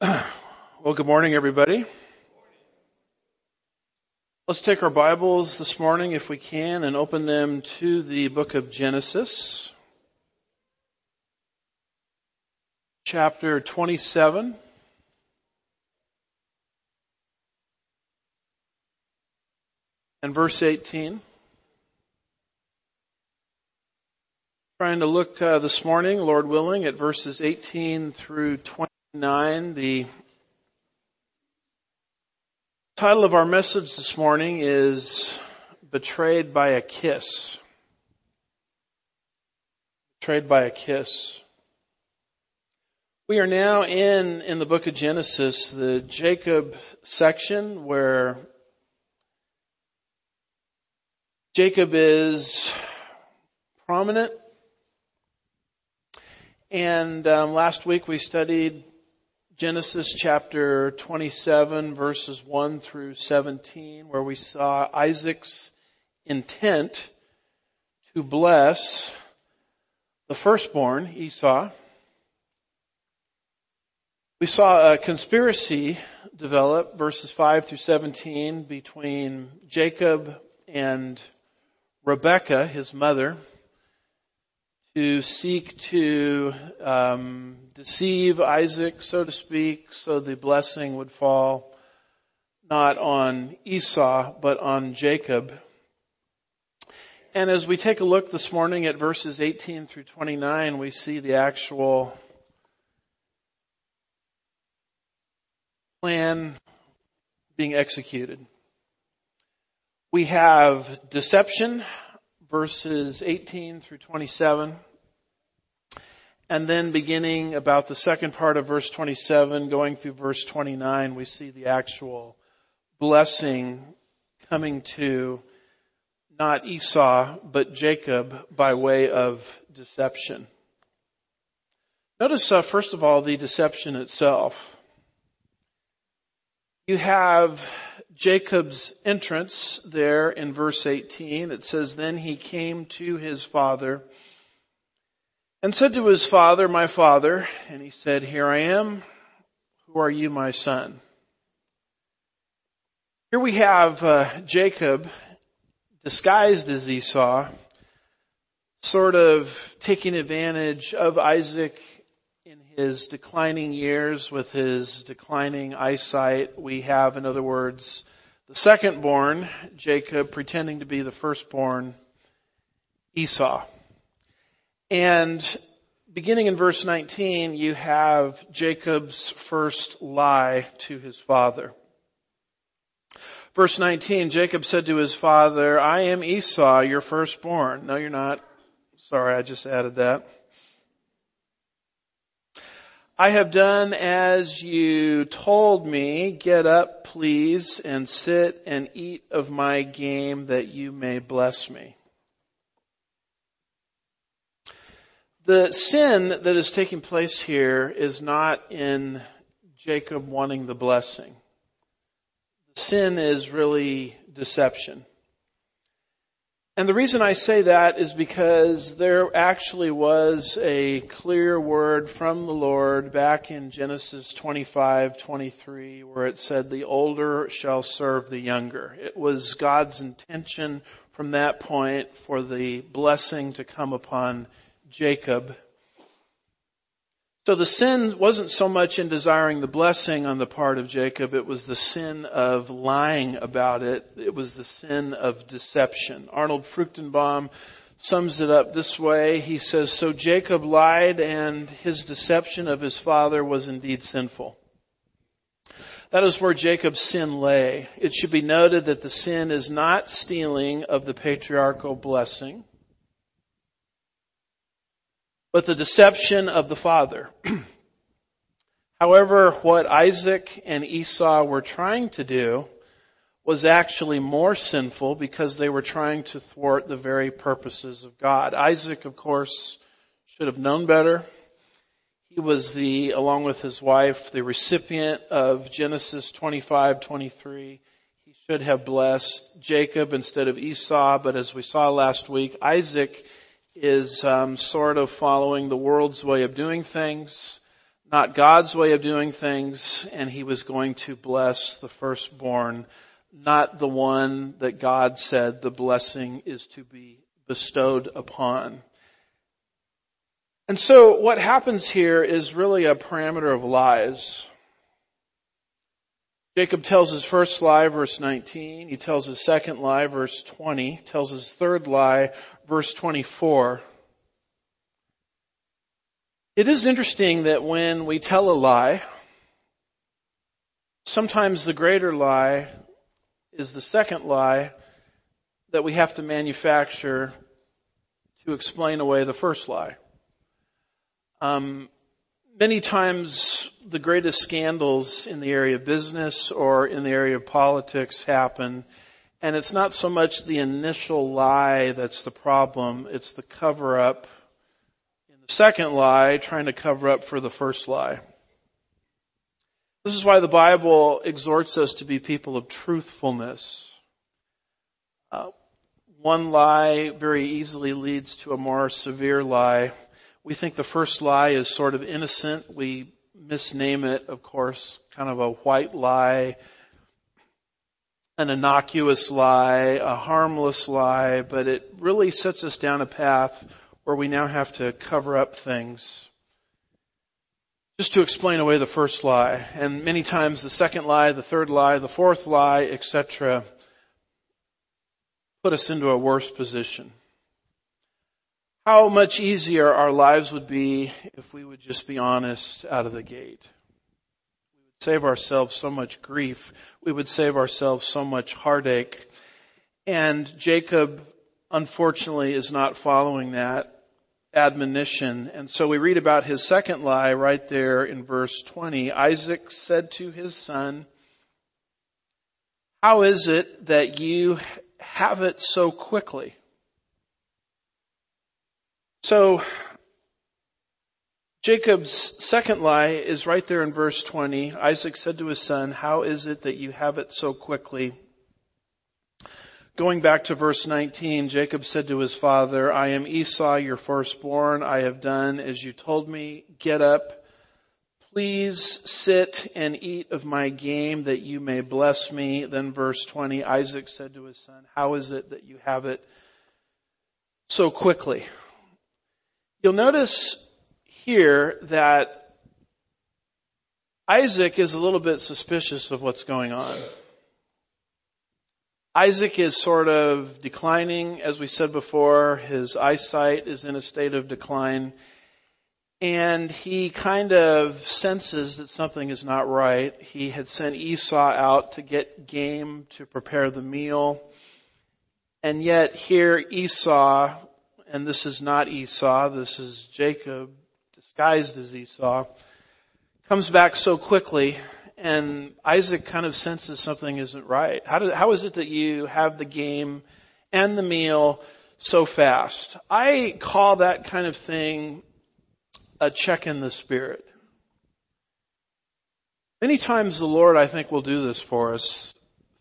Well, good morning, everybody. Let's take our Bibles this morning, if we can, and open them to the book of Genesis, chapter 27. And verse 18. Trying to look uh, this morning, Lord willing, at verses 18 through 29, the title of our message this morning is Betrayed by a Kiss. Betrayed by a Kiss. We are now in, in the book of Genesis, the Jacob section where Jacob is prominent. And um, last week we studied Genesis chapter 27 verses 1 through 17 where we saw Isaac's intent to bless the firstborn, Esau. We saw a conspiracy develop verses 5 through 17 between Jacob and Rebekah, his mother, to seek to um, deceive Isaac, so to speak, so the blessing would fall not on Esau, but on Jacob. And as we take a look this morning at verses 18 through 29, we see the actual plan being executed. We have deception, verses 18 through 27. And then beginning about the second part of verse 27, going through verse 29, we see the actual blessing coming to not Esau, but Jacob by way of deception. Notice, uh, first of all, the deception itself. You have Jacob's entrance there in verse 18. It says, then he came to his father and said to his father, my father, and he said, here I am. Who are you, my son? Here we have uh, Jacob disguised as Esau, sort of taking advantage of Isaac his declining years with his declining eyesight. We have, in other words, the second born, Jacob, pretending to be the firstborn, Esau. And beginning in verse 19, you have Jacob's first lie to his father. Verse 19, Jacob said to his father, I am Esau, your firstborn. No, you're not. Sorry, I just added that. I have done as you told me. Get up, please, and sit and eat of my game that you may bless me. The sin that is taking place here is not in Jacob wanting the blessing. The sin is really deception. And the reason I say that is because there actually was a clear word from the Lord back in Genesis 25, 23, where it said, the older shall serve the younger. It was God's intention from that point for the blessing to come upon Jacob so the sin wasn't so much in desiring the blessing on the part of Jacob, it was the sin of lying about it. It was the sin of deception. Arnold Fruchtenbaum sums it up this way. He says, so Jacob lied and his deception of his father was indeed sinful. That is where Jacob's sin lay. It should be noted that the sin is not stealing of the patriarchal blessing but the deception of the father. However, what Isaac and Esau were trying to do was actually more sinful because they were trying to thwart the very purposes of God. Isaac, of course, should have known better. He was the, along with his wife, the recipient of Genesis 25, 23. He should have blessed Jacob instead of Esau, but as we saw last week, Isaac is um, sort of following the world's way of doing things, not God's way of doing things, and he was going to bless the firstborn, not the one that God said the blessing is to be bestowed upon. And so what happens here is really a parameter of lies. Jacob tells his first lie, verse 19. He tells his second lie, verse 20. He Tells his third lie, verse 24. It is interesting that when we tell a lie, sometimes the greater lie is the second lie that we have to manufacture to explain away the first lie. Um, many times the greatest scandals in the area of business or in the area of politics happen and it's not so much the initial lie that's the problem, it's the cover up in the second lie trying to cover up for the first lie. This is why the Bible exhorts us to be people of truthfulness. Uh, one lie very easily leads to a more severe lie we think the first lie is sort of innocent. We misname it, of course, kind of a white lie, an innocuous lie, a harmless lie, but it really sets us down a path where we now have to cover up things just to explain away the first lie. And many times the second lie, the third lie, the fourth lie, etc., put us into a worse position how much easier our lives would be if we would just be honest out of the gate. We would save ourselves so much grief. We would save ourselves so much heartache. And Jacob, unfortunately, is not following that admonition. And so we read about his second lie right there in verse 20. Isaac said to his son, how is it that you have it so quickly? So, Jacob's second lie is right there in verse 20. Isaac said to his son, how is it that you have it so quickly? Going back to verse 19, Jacob said to his father, I am Esau, your firstborn. I have done as you told me. Get up. Please sit and eat of my game that you may bless me. Then verse 20, Isaac said to his son, how is it that you have it so quickly? You'll notice here that Isaac is a little bit suspicious of what's going on. Isaac is sort of declining, as we said before. His eyesight is in a state of decline. And he kind of senses that something is not right. He had sent Esau out to get game to prepare the meal. And yet here Esau and this is not Esau, this is Jacob disguised as Esau, comes back so quickly and Isaac kind of senses something isn't right. How, do, how is it that you have the game and the meal so fast? I call that kind of thing a check in the spirit. Many times the Lord, I think, will do this for us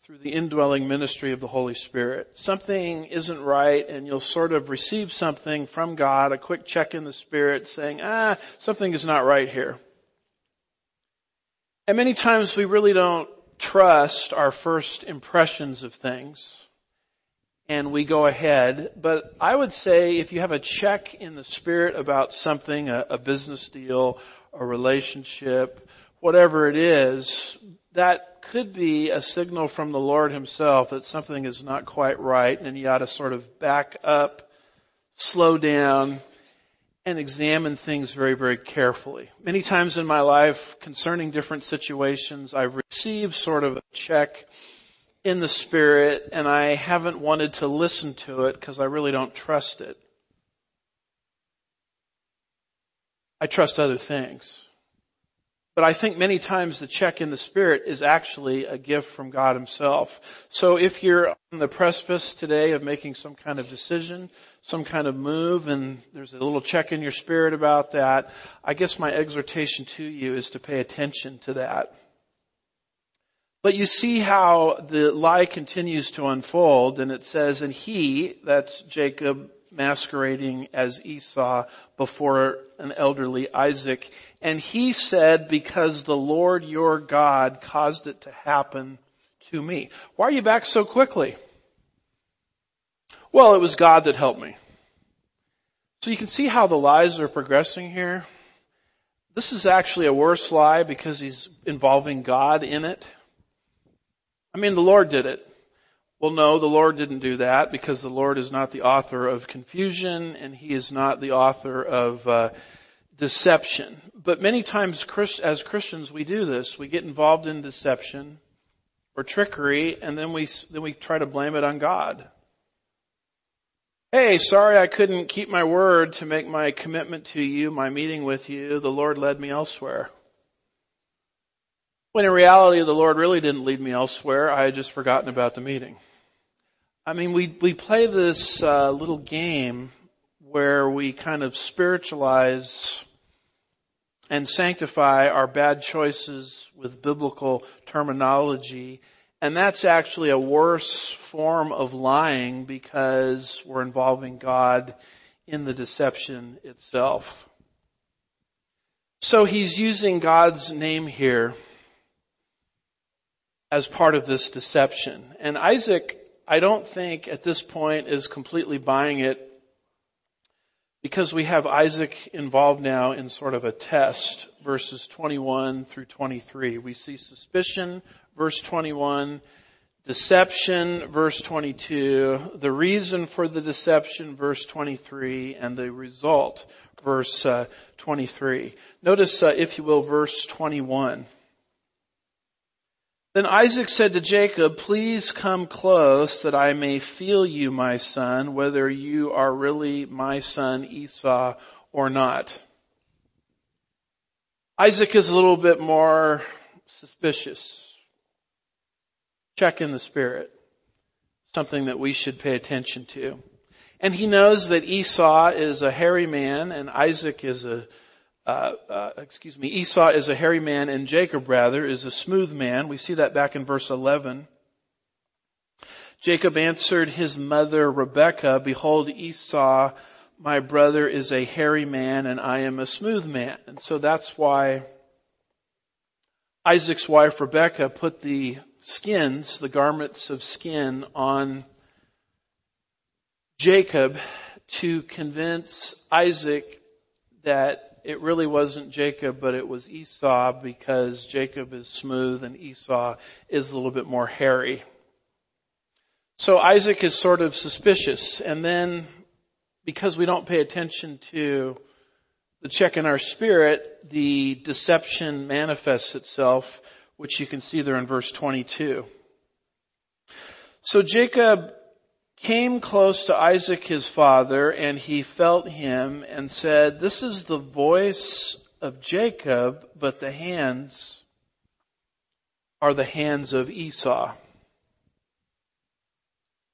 through the indwelling ministry of the Holy Spirit. Something isn't right and you'll sort of receive something from God, a quick check in the Spirit saying, ah, something is not right here. And many times we really don't trust our first impressions of things and we go ahead. But I would say if you have a check in the spirit about something, a, a business deal, a relationship, whatever it is, that could be a signal from the Lord himself that something is not quite right and you ought to sort of back up, slow down, and examine things very, very carefully. Many times in my life concerning different situations, I've received sort of a check in the spirit and I haven't wanted to listen to it because I really don't trust it. I trust other things. But I think many times the check in the spirit is actually a gift from God himself. So if you're on the precipice today of making some kind of decision, some kind of move, and there's a little check in your spirit about that, I guess my exhortation to you is to pay attention to that. But you see how the lie continues to unfold and it says, and he, that's Jacob, masquerading as Esau before an elderly Isaac. And he said, because the Lord your God caused it to happen to me. Why are you back so quickly? Well, it was God that helped me. So you can see how the lies are progressing here. This is actually a worse lie because he's involving God in it. I mean, the Lord did it. Well, no, the Lord didn't do that because the Lord is not the author of confusion and He is not the author of uh, deception. But many times as Christians we do this. We get involved in deception or trickery and then we, then we try to blame it on God. Hey, sorry I couldn't keep my word to make my commitment to you, my meeting with you. The Lord led me elsewhere. When in reality, the Lord really didn't lead me elsewhere. I had just forgotten about the meeting. I mean, we, we play this uh, little game where we kind of spiritualize and sanctify our bad choices with biblical terminology. And that's actually a worse form of lying because we're involving God in the deception itself. So he's using God's name here as part of this deception. And Isaac, I don't think at this point is completely buying it because we have Isaac involved now in sort of a test, verses 21 through 23. We see suspicion, verse 21, deception, verse 22, the reason for the deception, verse 23, and the result, verse uh, 23. Notice, uh, if you will, verse 21. Then Isaac said to Jacob, please come close that I may feel you, my son, whether you are really my son Esau or not. Isaac is a little bit more suspicious. Check in the spirit. Something that we should pay attention to. And he knows that Esau is a hairy man and Isaac is a uh, uh, excuse me, Esau is a hairy man and Jacob rather is a smooth man. We see that back in verse 11. Jacob answered his mother Rebekah, behold Esau, my brother is a hairy man and I am a smooth man. And so that's why Isaac's wife Rebekah put the skins, the garments of skin on Jacob to convince Isaac that it really wasn't Jacob, but it was Esau because Jacob is smooth and Esau is a little bit more hairy. So Isaac is sort of suspicious and then because we don't pay attention to the check in our spirit, the deception manifests itself, which you can see there in verse 22. So Jacob came close to Isaac his father and he felt him and said, this is the voice of Jacob, but the hands are the hands of Esau.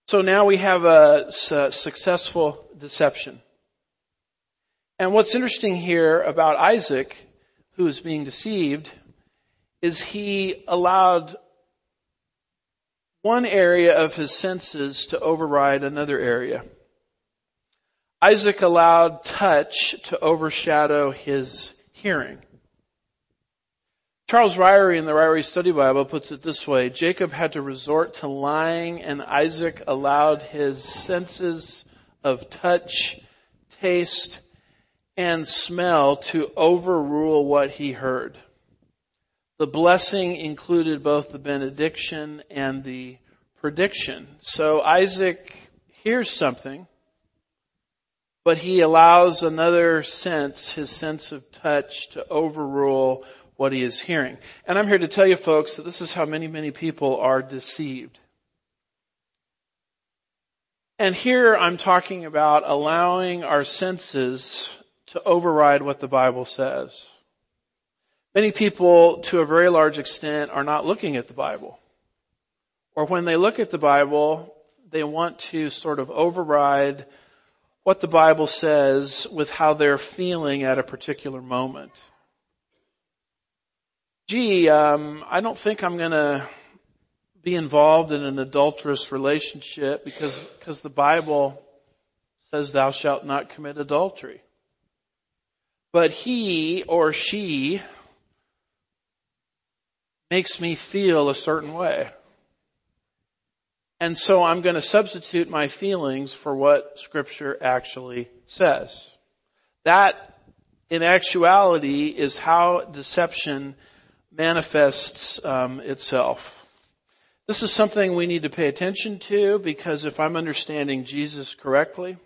So now we have a successful deception. And what's interesting here about Isaac, who is being deceived, is he allowed one area of his senses to override another area. Isaac allowed touch to overshadow his hearing. Charles Ryrie in the Ryrie Study Bible puts it this way, Jacob had to resort to lying and Isaac allowed his senses of touch, taste, and smell to overrule what he heard. The blessing included both the benediction and the prediction. So Isaac hears something, but he allows another sense, his sense of touch, to overrule what he is hearing. And I'm here to tell you folks that this is how many, many people are deceived. And here I'm talking about allowing our senses to override what the Bible says. Many people, to a very large extent, are not looking at the Bible. Or when they look at the Bible, they want to sort of override what the Bible says with how they're feeling at a particular moment. Gee, um, I don't think I'm going to be involved in an adulterous relationship because because the Bible says thou shalt not commit adultery. But he or she makes me feel a certain way. And so I'm going to substitute my feelings for what scripture actually says. That in actuality is how deception manifests um, itself. This is something we need to pay attention to because if I'm understanding Jesus correctly,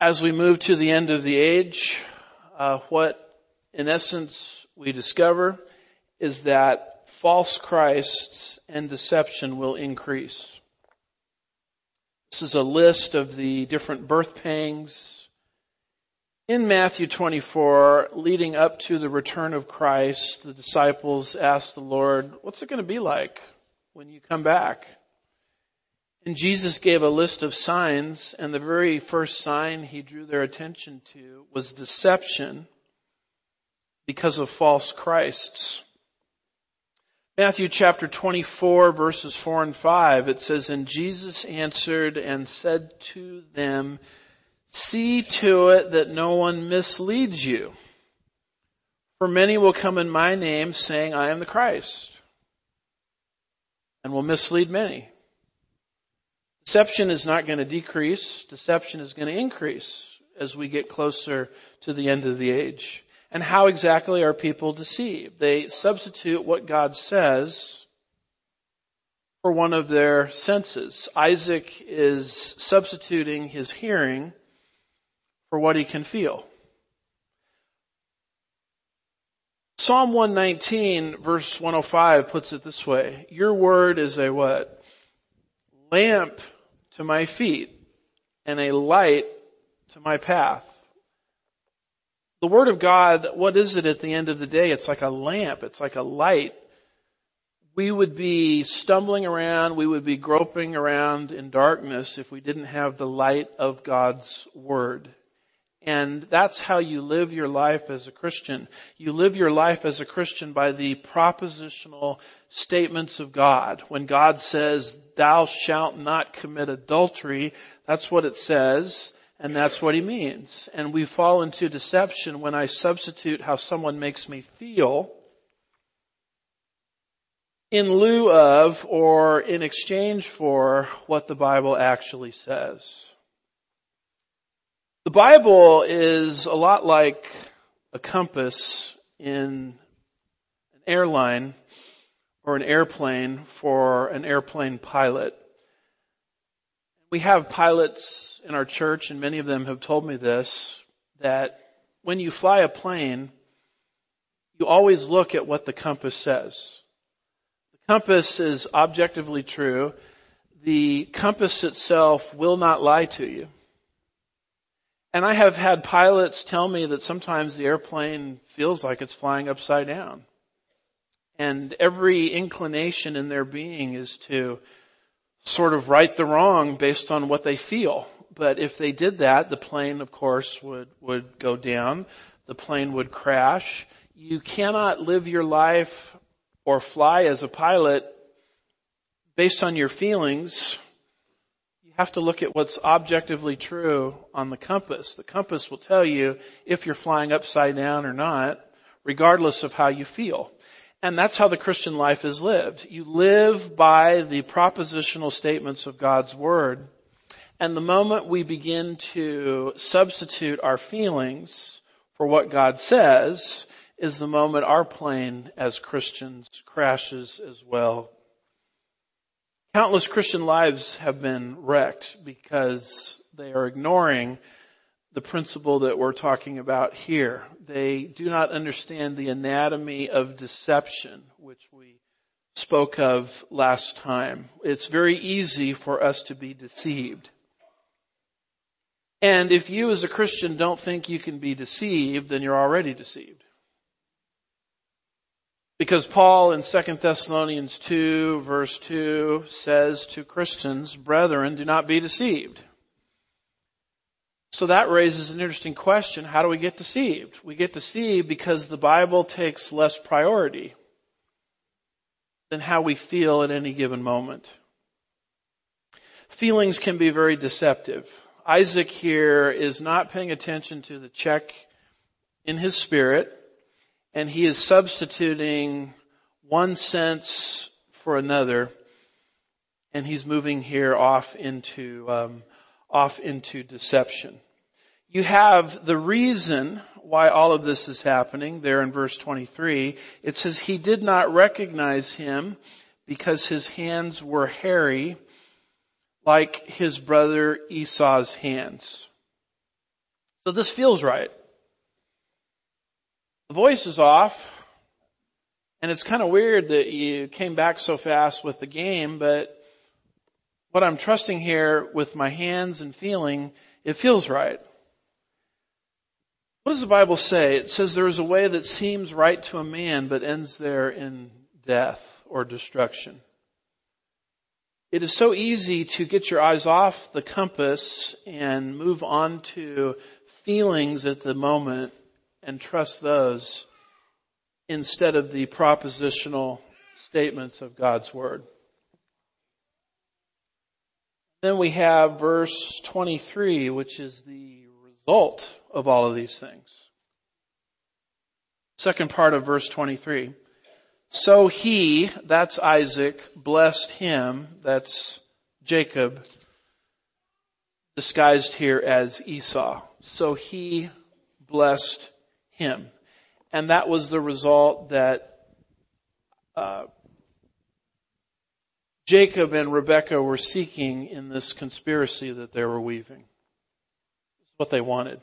as we move to the end of the age, uh, what in essence we discover is that false Christs and deception will increase. This is a list of the different birth pangs in Matthew 24, leading up to the return of Christ, the disciples asked the Lord, what's it going to be like when you come back? And Jesus gave a list of signs, and the very first sign he drew their attention to was deception because of false Christs. Matthew chapter 24 verses 4 and 5, it says, And Jesus answered and said to them, See to it that no one misleads you. For many will come in my name saying, I am the Christ, and will mislead many. Deception is not going to decrease. Deception is going to increase as we get closer to the end of the age. And how exactly are people deceived? They substitute what God says for one of their senses. Isaac is substituting his hearing for what he can feel. Psalm 119 verse 105 puts it this way, your word is a what? Lamp to my feet and a light to my path. The Word of God, what is it at the end of the day? It's like a lamp. It's like a light. We would be stumbling around, we would be groping around in darkness if we didn't have the light of God's Word. And that's how you live your life as a Christian. You live your life as a Christian by the propositional statements of God. When God says, thou shalt not commit adultery, that's what it says, and that's what he means. And we fall into deception when I substitute how someone makes me feel in lieu of or in exchange for what the Bible actually says. The Bible is a lot like a compass in an airline or an airplane for an airplane pilot. We have pilots in our church and many of them have told me this, that when you fly a plane, you always look at what the compass says. The compass is objectively true. The compass itself will not lie to you. And I have had pilots tell me that sometimes the airplane feels like it's flying upside down. And every inclination in their being is to sort of right the wrong based on what they feel. But if they did that, the plane, of course, would, would go down. The plane would crash. You cannot live your life or fly as a pilot based on your feelings You have to look at what's objectively true on the compass. The compass will tell you if you're flying upside down or not, regardless of how you feel. And that's how the Christian life is lived. You live by the propositional statements of God's Word. And the moment we begin to substitute our feelings for what God says is the moment our plane as Christians crashes as well. Countless Christian lives have been wrecked because they are ignoring the principle that we're talking about here. They do not understand the anatomy of deception, which we spoke of last time. It's very easy for us to be deceived. And if you as a Christian don't think you can be deceived, then you're already deceived. Because Paul in 2 Thessalonians 2 verse 2 says to Christians, brethren, do not be deceived. So that raises an interesting question. How do we get deceived? We get deceived because the Bible takes less priority than how we feel at any given moment. Feelings can be very deceptive. Isaac here is not paying attention to the check in his spirit, and he is substituting one sense for another, and he's moving here off into um, off into deception. You have the reason why all of this is happening there in verse 23. It says he did not recognize him because his hands were hairy like his brother Esau's hands. So this feels right. The voice is off. And it's kind of weird that you came back so fast with the game, but what I'm trusting here with my hands and feeling, it feels right. What does the Bible say? It says there is a way that seems right to a man, but ends there in death or destruction. It is so easy to get your eyes off the compass and move on to feelings at the moment and trust those instead of the propositional statements of God's Word. Then we have verse 23, which is the result of all of these things. Second part of verse 23. So he, that's Isaac, blessed him, that's Jacob, disguised here as Esau. So he blessed him. And that was the result that uh, Jacob and Rebekah were seeking in this conspiracy that they were weaving. What they wanted.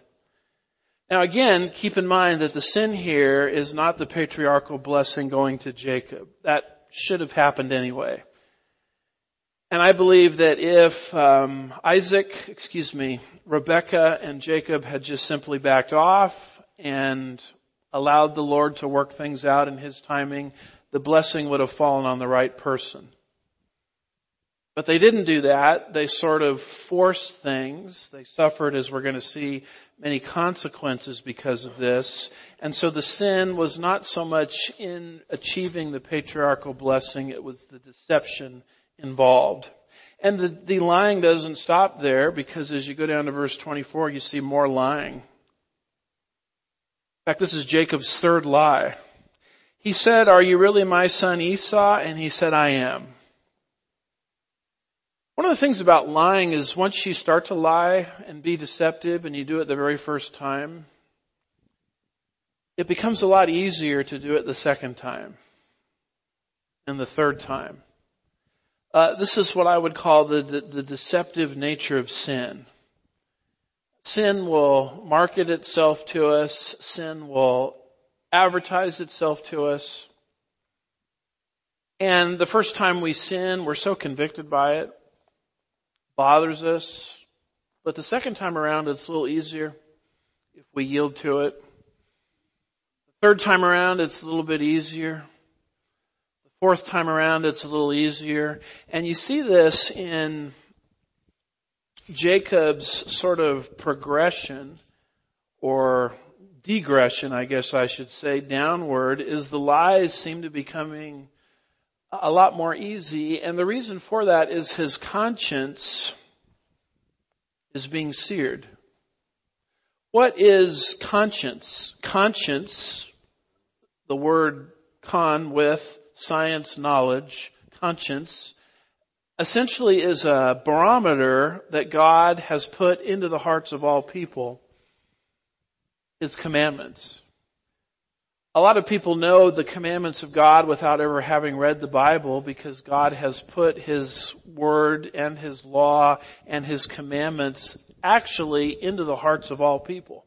Now again, keep in mind that the sin here is not the patriarchal blessing going to Jacob. That should have happened anyway. And I believe that if um, Isaac, excuse me, Rebecca and Jacob had just simply backed off and allowed the Lord to work things out in His timing, the blessing would have fallen on the right person. But they didn't do that. They sort of forced things. They suffered, as we're going to see, many consequences because of this. And so the sin was not so much in achieving the patriarchal blessing, it was the deception involved. And the, the lying doesn't stop there because as you go down to verse 24, you see more lying. In fact, this is Jacob's third lie. He said, are you really my son Esau? And he said, I am. One of the things about lying is once you start to lie and be deceptive and you do it the very first time, it becomes a lot easier to do it the second time and the third time. Uh, this is what I would call the, the, the deceptive nature of sin. Sin will market itself to us. Sin will advertise itself to us. And the first time we sin, we're so convicted by it bothers us. But the second time around, it's a little easier if we yield to it. The third time around, it's a little bit easier. The fourth time around, it's a little easier. And you see this in Jacob's sort of progression or degression, I guess I should say, downward, is the lies seem to be coming a lot more easy. And the reason for that is his conscience is being seared. What is conscience? Conscience, the word con with science knowledge, conscience, essentially is a barometer that God has put into the hearts of all people, His commandments. A lot of people know the commandments of God without ever having read the Bible because God has put His Word and His law and His commandments actually into the hearts of all people.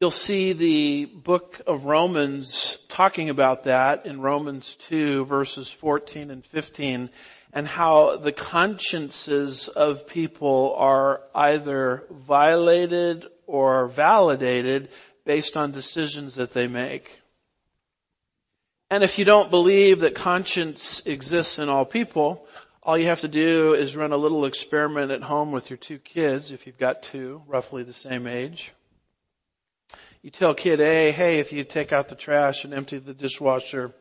You'll see the book of Romans talking about that in Romans 2 verses 14 and 15 and how the consciences of people are either violated or validated based on decisions that they make. And if you don't believe that conscience exists in all people, all you have to do is run a little experiment at home with your two kids, if you've got two, roughly the same age. You tell kid A, hey, if you take out the trash and empty the dishwasher,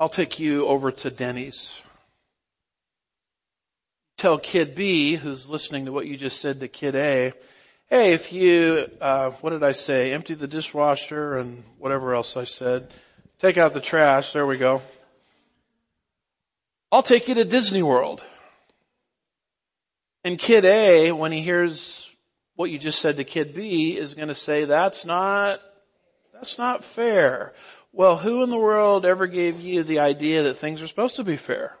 I'll take you over to Denny's. tell kid B, who's listening to what you just said to kid A, hey, if you, uh, what did I say? Empty the dishwasher and whatever else I said. Take out the trash. There we go. I'll take you to Disney World. And kid A, when he hears what you just said to kid B, is going to say, that's not, that's not fair. Well, who in the world ever gave you the idea that things are supposed to be fair?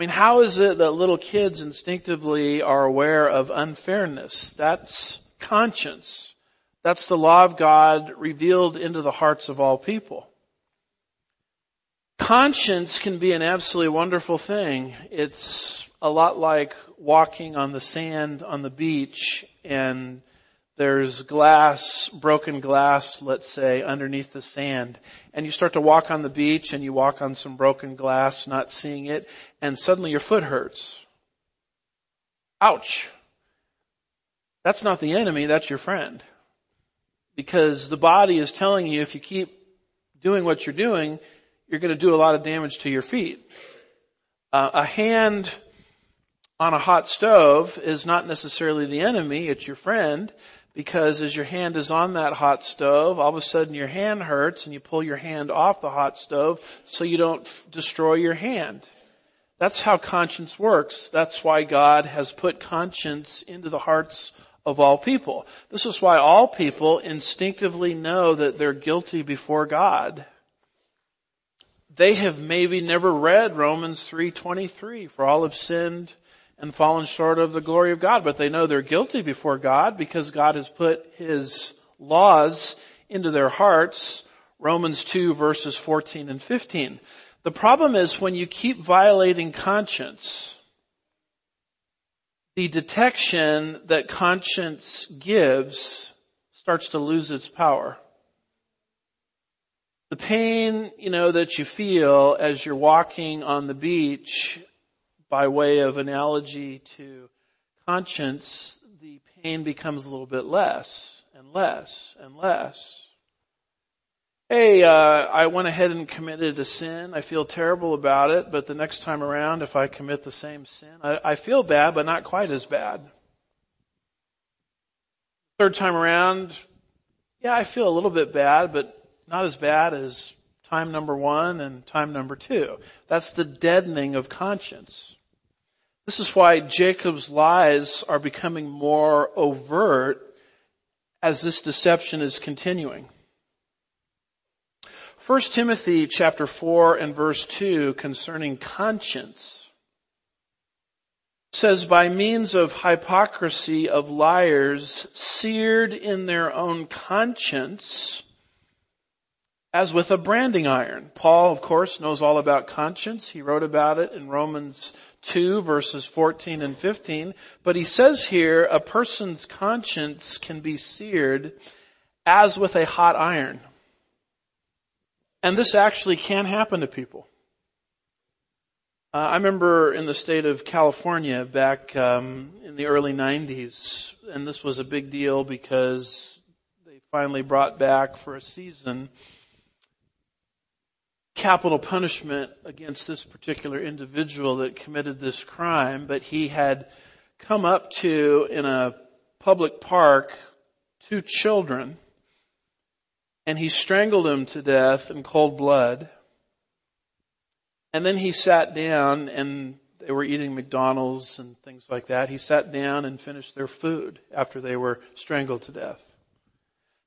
I mean, how is it that little kids instinctively are aware of unfairness? That's conscience. That's the law of God revealed into the hearts of all people. Conscience can be an absolutely wonderful thing. It's a lot like walking on the sand on the beach and there's glass, broken glass, let's say, underneath the sand. And you start to walk on the beach and you walk on some broken glass, not seeing it, and suddenly your foot hurts. Ouch. That's not the enemy, that's your friend. Because the body is telling you if you keep doing what you're doing, you're going to do a lot of damage to your feet. Uh, a hand on a hot stove is not necessarily the enemy, it's your friend because as your hand is on that hot stove, all of a sudden your hand hurts and you pull your hand off the hot stove so you don't f- destroy your hand. That's how conscience works. That's why God has put conscience into the hearts of all people. This is why all people instinctively know that they're guilty before God. They have maybe never read Romans 3.23, for all have sinned and fallen short of the glory of God, but they know they're guilty before God because God has put His laws into their hearts. Romans 2 verses 14 and 15. The problem is when you keep violating conscience, the detection that conscience gives starts to lose its power. The pain, you know, that you feel as you're walking on the beach by way of analogy to conscience, the pain becomes a little bit less and less and less. Hey, uh, I went ahead and committed a sin. I feel terrible about it, but the next time around, if I commit the same sin, I, I feel bad, but not quite as bad. Third time around, yeah, I feel a little bit bad, but not as bad as time number one and time number two. That's the deadening of conscience. This is why Jacob's lies are becoming more overt as this deception is continuing. 1 Timothy chapter 4 and verse 2 concerning conscience says by means of hypocrisy of liars seared in their own conscience as with a branding iron. Paul, of course, knows all about conscience. He wrote about it in Romans 2 verses 14 and 15. But he says here, a person's conscience can be seared as with a hot iron. And this actually can happen to people. Uh, I remember in the state of California back um, in the early 90s, and this was a big deal because they finally brought back for a season capital punishment against this particular individual that committed this crime, but he had come up to in a public park two children and he strangled them to death in cold blood. And then he sat down and they were eating McDonald's and things like that. He sat down and finished their food after they were strangled to death.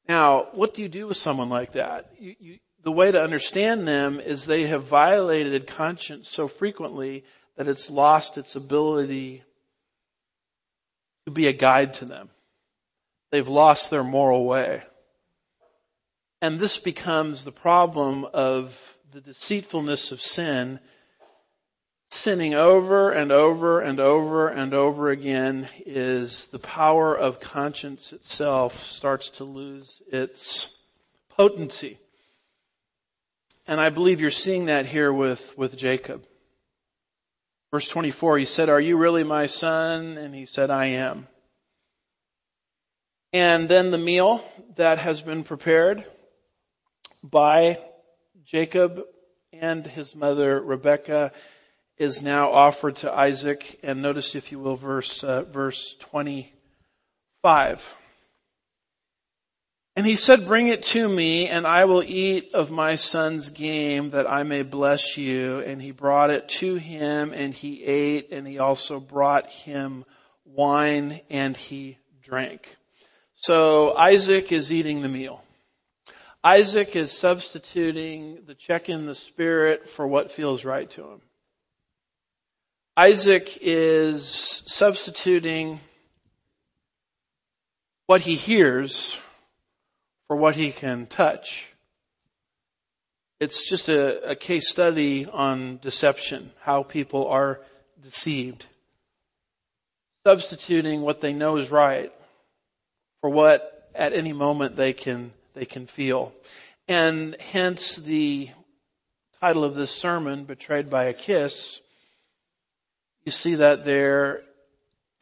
Now, what do you do with someone like that? You, you, the way to understand them is they have violated conscience so frequently that it's lost its ability to be a guide to them. They've lost their moral way. And this becomes the problem of the deceitfulness of sin. Sinning over and over and over and over again is the power of conscience itself starts to lose its potency. And I believe you're seeing that here with, with Jacob. Verse 24, he said, are you really my son? And he said, I am. And then the meal that has been prepared by Jacob and his mother Rebecca is now offered to Isaac. And notice, if you will, verse, uh, verse 25. And he said, bring it to me and I will eat of my son's game that I may bless you. And he brought it to him and he ate and he also brought him wine and he drank. So Isaac is eating the meal. Isaac is substituting the check in the spirit for what feels right to him. Isaac is substituting what he hears for what he can touch. It's just a, a case study on deception, how people are deceived. Substituting what they know is right for what at any moment they can, they can feel. And hence the title of this sermon, Betrayed by a Kiss. You see that there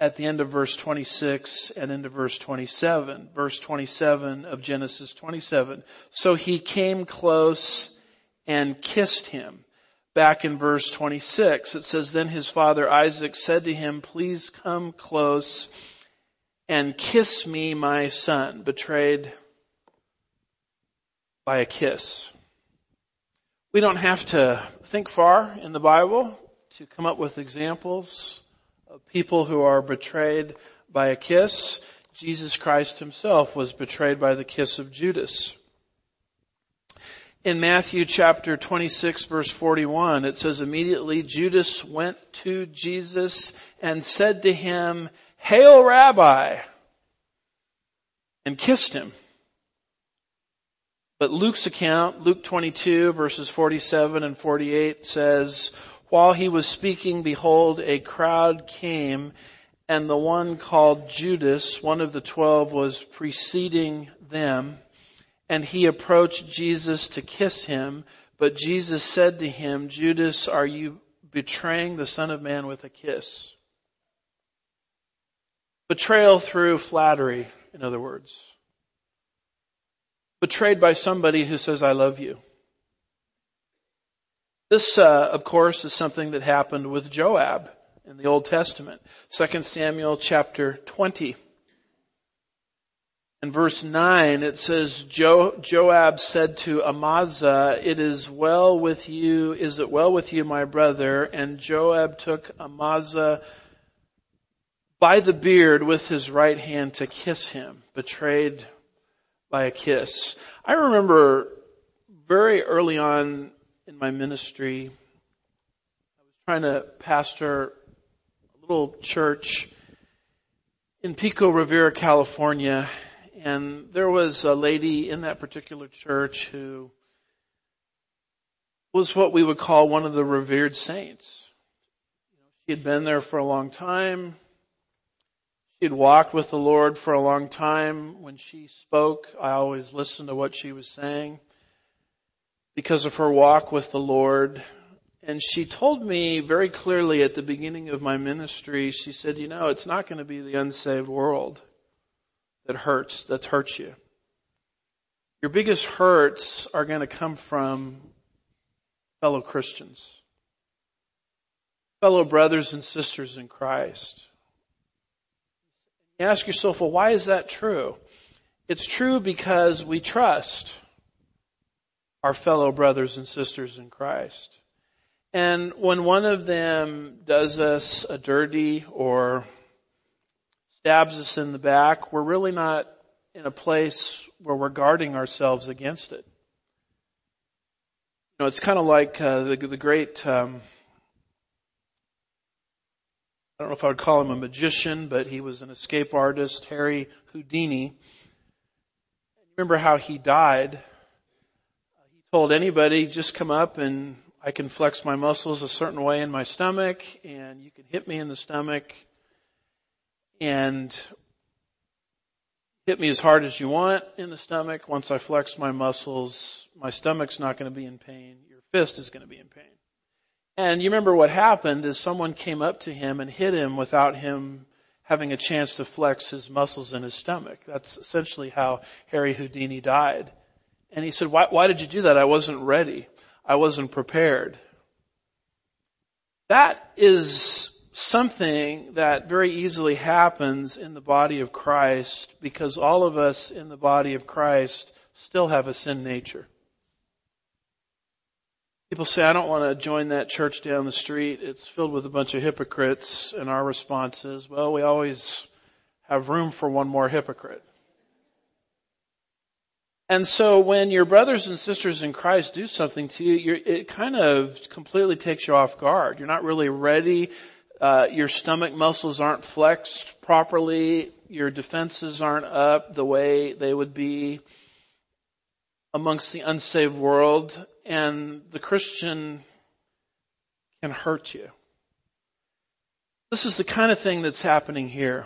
at the end of verse 26 and into verse 27. Verse 27 of Genesis 27. So he came close and kissed him. Back in verse 26, it says, Then his father Isaac said to him, Please come close and kiss me, my son, betrayed by a kiss. We don't have to think far in the Bible to come up with examples people who are betrayed by a kiss. Jesus Christ himself was betrayed by the kiss of Judas. In Matthew chapter 26 verse 41, it says immediately Judas went to Jesus and said to him, Hail Rabbi! and kissed him. But Luke's account, Luke 22 verses 47 and 48 says, while he was speaking, behold, a crowd came, and the one called Judas, one of the twelve, was preceding them, and he approached Jesus to kiss him, but Jesus said to him, Judas, are you betraying the Son of Man with a kiss? Betrayal through flattery, in other words. Betrayed by somebody who says, I love you. This, uh, of course, is something that happened with Joab in the Old Testament. 2 Samuel chapter 20. In verse 9, it says, jo- Joab said to Amasa, it is well with you, is it well with you, my brother? And Joab took Amasa by the beard with his right hand to kiss him, betrayed by a kiss. I remember very early on in my ministry. I was trying to pastor a little church in Pico Rivera, California, and there was a lady in that particular church who was what we would call one of the revered saints. She had been there for a long time. She had walked with the Lord for a long time. When she spoke, I always listened to what she was saying because of her walk with the Lord. And she told me very clearly at the beginning of my ministry, she said, you know, it's not going to be the unsaved world that hurts, that's hurt you. Your biggest hurts are going to come from fellow Christians, fellow brothers and sisters in Christ. You ask yourself, well, why is that true? It's true because we trust our fellow brothers and sisters in Christ. And when one of them does us a dirty or stabs us in the back, we're really not in a place where we're guarding ourselves against it. You know, it's kind of like uh, the, the great. Um, I don't know if I would call him a magician, but he was an escape artist, Harry Houdini. Remember how he died? Told anybody, just come up and I can flex my muscles a certain way in my stomach and you can hit me in the stomach and hit me as hard as you want in the stomach. Once I flex my muscles, my stomach's not going to be in pain. Your fist is going to be in pain. And you remember what happened is someone came up to him and hit him without him having a chance to flex his muscles in his stomach. That's essentially how Harry Houdini died. And he said, why, why did you do that? I wasn't ready. I wasn't prepared. That is something that very easily happens in the body of Christ because all of us in the body of Christ still have a sin nature. People say, I don't want to join that church down the street. It's filled with a bunch of hypocrites. And our response is, well, we always have room for one more hypocrite. And so when your brothers and sisters in Christ do something to you, it kind of completely takes you off guard. You're not really ready. Uh, your stomach muscles aren't flexed properly. Your defenses aren't up the way they would be amongst the unsaved world. And the Christian can hurt you. This is the kind of thing that's happening here.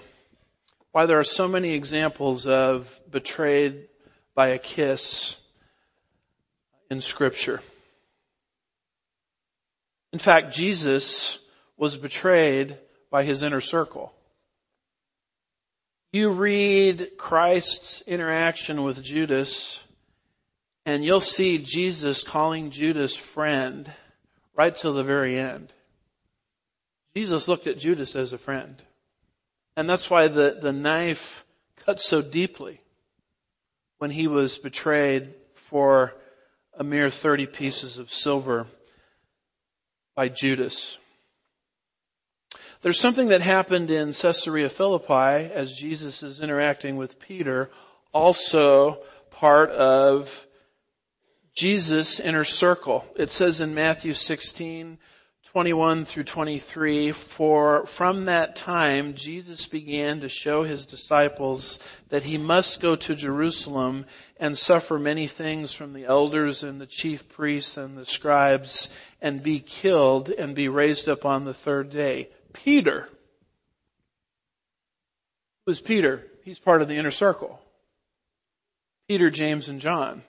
Why there are so many examples of betrayed by a kiss in scripture. In fact, Jesus was betrayed by his inner circle. You read Christ's interaction with Judas and you'll see Jesus calling Judas friend right till the very end. Jesus looked at Judas as a friend. And that's why the, the knife cuts so deeply when he was betrayed for a mere 30 pieces of silver by Judas. There's something that happened in Caesarea Philippi as Jesus is interacting with Peter, also part of Jesus' inner circle. It says in Matthew 16, 21 through 23, for from that time Jesus began to show his disciples that he must go to Jerusalem and suffer many things from the elders and the chief priests and the scribes and be killed and be raised up on the third day. Peter. Who's Peter? He's part of the inner circle. Peter, James, and John.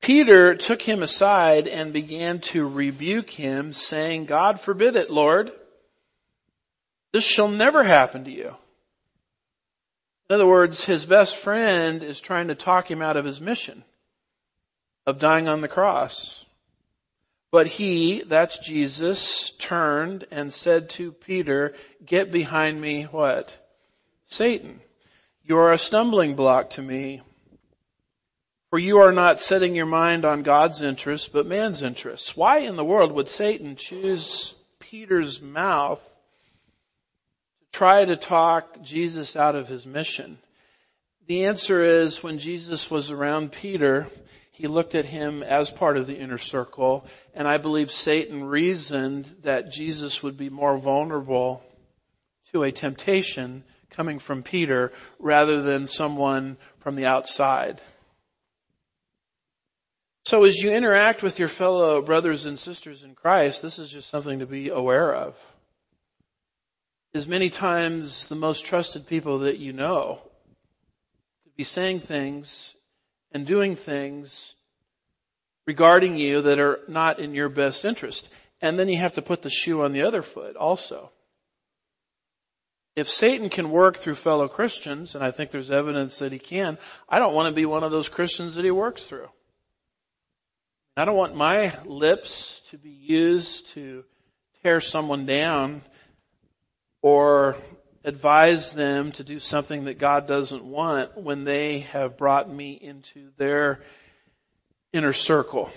Peter took him aside and began to rebuke him, saying, God forbid it, Lord. This shall never happen to you. In other words, his best friend is trying to talk him out of his mission of dying on the cross. But he, that's Jesus, turned and said to Peter, get behind me, what? Satan. You're a stumbling block to me. For you are not setting your mind on God's interests, but man's interests. Why in the world would Satan choose Peter's mouth to try to talk Jesus out of his mission? The answer is when Jesus was around Peter, he looked at him as part of the inner circle, and I believe Satan reasoned that Jesus would be more vulnerable to a temptation coming from Peter rather than someone from the outside. So as you interact with your fellow brothers and sisters in Christ, this is just something to be aware of. Is many times the most trusted people that you know could be saying things and doing things regarding you that are not in your best interest. And then you have to put the shoe on the other foot also. If Satan can work through fellow Christians, and I think there's evidence that he can, I don't want to be one of those Christians that he works through. I don't want my lips to be used to tear someone down or advise them to do something that God doesn't want when they have brought me into their inner circle.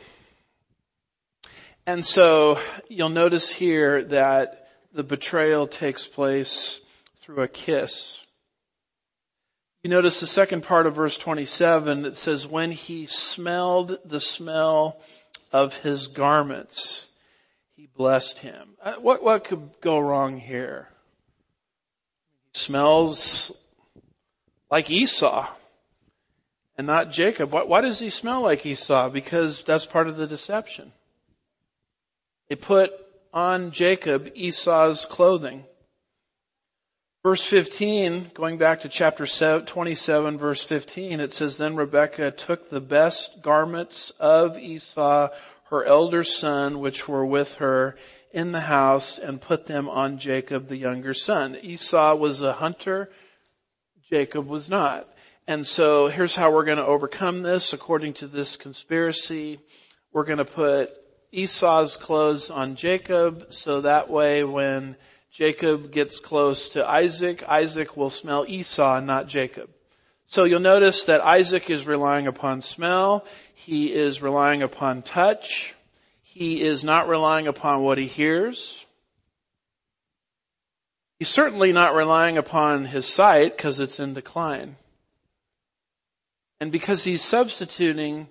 And so you'll notice here that the betrayal takes place through a kiss. You notice the second part of verse 27 that says, when he smelled the smell of his garments, he blessed him. Uh, what, what could go wrong here? He smells like Esau and not Jacob. Why, why does he smell like Esau? Because that's part of the deception. They put on Jacob Esau's clothing. Verse 15, going back to chapter 27 verse 15, it says, Then Rebekah took the best garments of Esau, her elder son, which were with her in the house, and put them on Jacob, the younger son. Esau was a hunter, Jacob was not. And so here's how we're going to overcome this according to this conspiracy. We're going to put Esau's clothes on Jacob, so that way when Jacob gets close to Isaac, Isaac will smell Esau not Jacob. So you'll notice that Isaac is relying upon smell. He is relying upon touch. He is not relying upon what he hears. He's certainly not relying upon his sight because it's in decline. And because he's substituting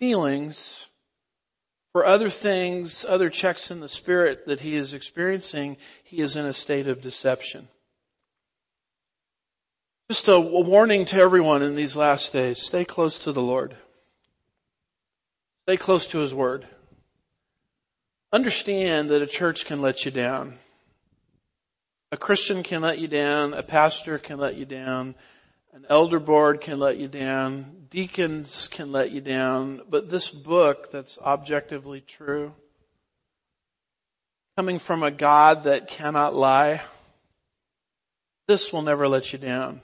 feelings for other things, other checks in the spirit that he is experiencing, he is in a state of deception. Just a, warning to everyone in these last days. Stay close to the Lord. Stay close to His Word. Understand that a church can let you down. A Christian can let you down. A pastor can let you down. An elder board can let you down. Deacons can let you down. But this book that's objectively true, coming from a God that cannot lie, this will never let you down.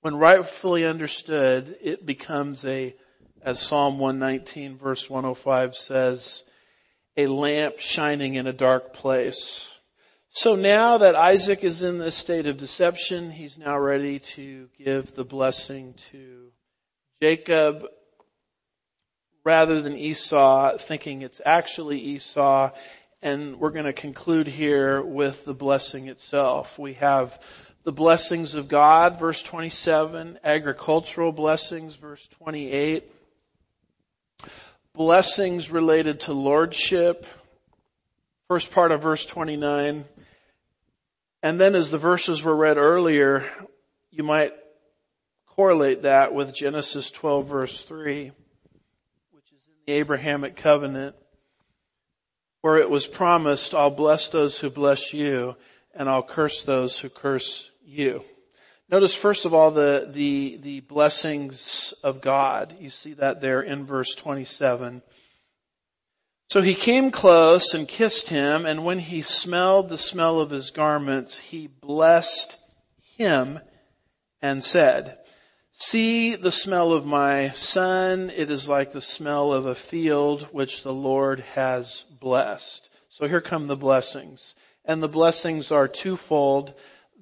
When rightfully understood, it becomes a, as Psalm 119 verse 105 says, a lamp shining in a dark place. So now that Isaac is in this state of deception, he's now ready to give the blessing to Jacob rather than Esau, thinking it's actually Esau. And we're going to conclude here with the blessing itself. We have the blessings of God, verse 27, agricultural blessings, verse 28, blessings related to lordship, first part of verse 29, and then as the verses were read earlier, you might correlate that with Genesis 12 verse 3, which is in the Abrahamic covenant, where it was promised, I'll bless those who bless you, and I'll curse those who curse you. Notice first of all the, the, the blessings of God. You see that there in verse 27. So he came close and kissed him, and when he smelled the smell of his garments, he blessed him and said, See the smell of my son, it is like the smell of a field which the Lord has blessed. So here come the blessings. And the blessings are twofold.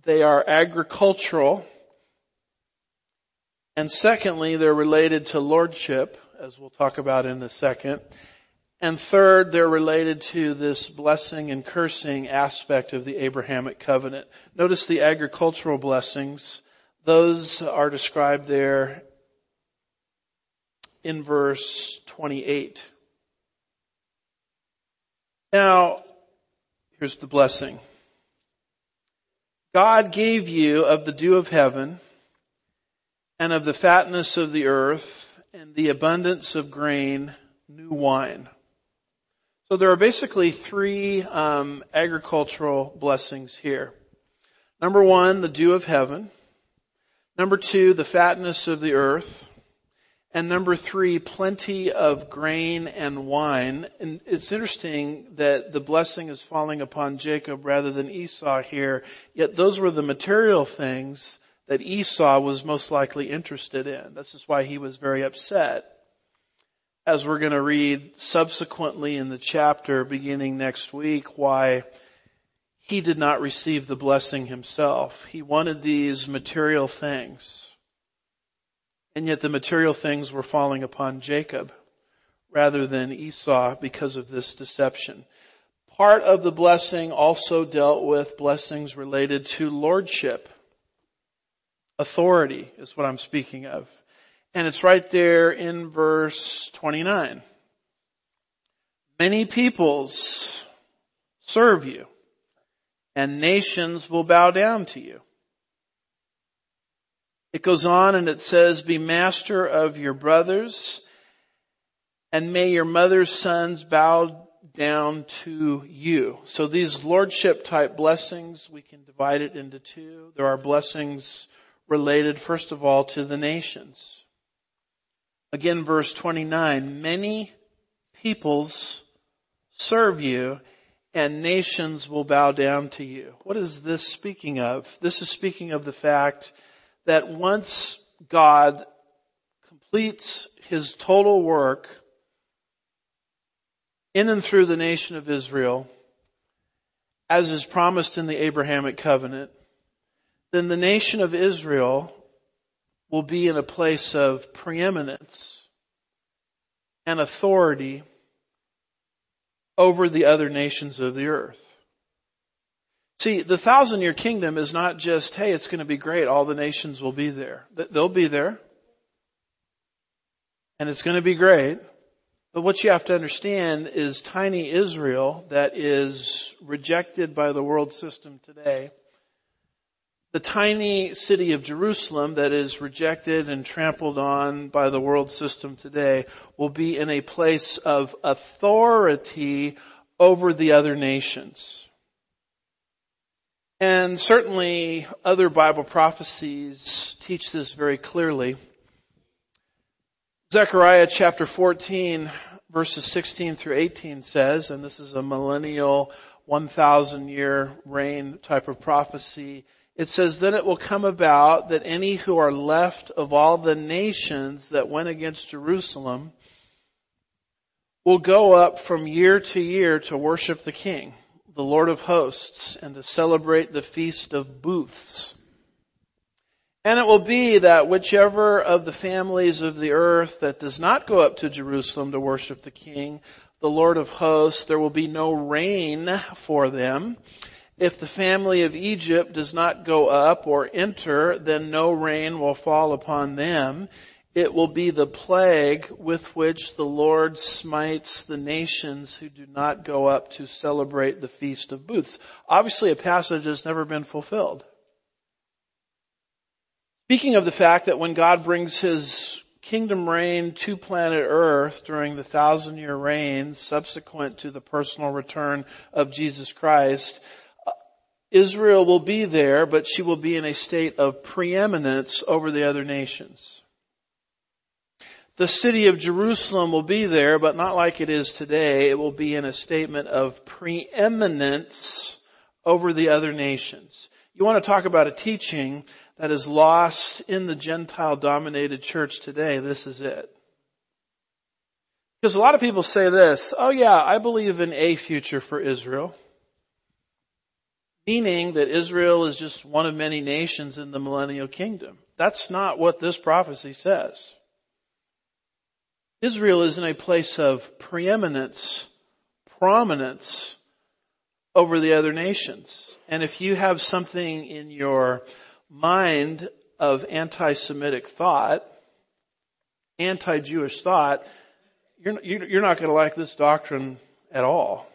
They are agricultural. And secondly, they're related to lordship, as we'll talk about in a second. And third, they're related to this blessing and cursing aspect of the Abrahamic covenant. Notice the agricultural blessings. Those are described there in verse 28. Now, here's the blessing. God gave you of the dew of heaven and of the fatness of the earth and the abundance of grain, new wine. So there are basically three um, agricultural blessings here. Number one, the dew of heaven. Number two, the fatness of the earth. And number three, plenty of grain and wine. And it's interesting that the blessing is falling upon Jacob rather than Esau here. Yet those were the material things that Esau was most likely interested in. This is why he was very upset as we're going to read subsequently in the chapter beginning next week, why he did not receive the blessing himself. He wanted these material things. And yet the material things were falling upon Jacob rather than Esau because of this deception. Part of the blessing also dealt with blessings related to lordship. Authority is what I'm speaking of. And it's right there in verse 29. Many peoples serve you and nations will bow down to you. It goes on and it says, be master of your brothers and may your mother's sons bow down to you. So these lordship type blessings, we can divide it into two. There are blessings related, first of all, to the nations. Again, verse 29, many peoples serve you and nations will bow down to you. What is this speaking of? This is speaking of the fact that once God completes his total work in and through the nation of Israel, as is promised in the Abrahamic covenant, then the nation of Israel will be in a place of preeminence and authority over the other nations of the earth. See, the thousand year kingdom is not just, hey, it's going to be great, all the nations will be there. They'll be there. And it's going to be great. But what you have to understand is tiny Israel that is rejected by the world system today the tiny city of Jerusalem that is rejected and trampled on by the world system today will be in a place of authority over the other nations. And certainly other Bible prophecies teach this very clearly. Zechariah chapter 14 verses 16 through 18 says, and this is a millennial 1000 year reign type of prophecy, it says, then it will come about that any who are left of all the nations that went against Jerusalem will go up from year to year to worship the King, the Lord of hosts, and to celebrate the feast of booths. And it will be that whichever of the families of the earth that does not go up to Jerusalem to worship the King, the Lord of hosts, there will be no rain for them if the family of Egypt does not go up or enter, then no rain will fall upon them. It will be the plague with which the Lord smites the nations who do not go up to celebrate the Feast of Booths. Obviously a passage has never been fulfilled. Speaking of the fact that when God brings His kingdom reign to planet earth during the thousand year reign subsequent to the personal return of Jesus Christ, Israel will be there, but she will be in a state of preeminence over the other nations. The city of Jerusalem will be there, but not like it is today. It will be in a statement of preeminence over the other nations. You want to talk about a teaching that is lost in the Gentile dominated church today. This is it. Because a lot of people say this, oh yeah, I believe in a future for Israel meaning that Israel is just one of many nations in the millennial kingdom. That's not what this prophecy says. Israel is in a place of preeminence, prominence over the other nations. And if you have something in your mind of anti-Semitic thought, anti-Jewish thought, you're, you're not going to like this doctrine at all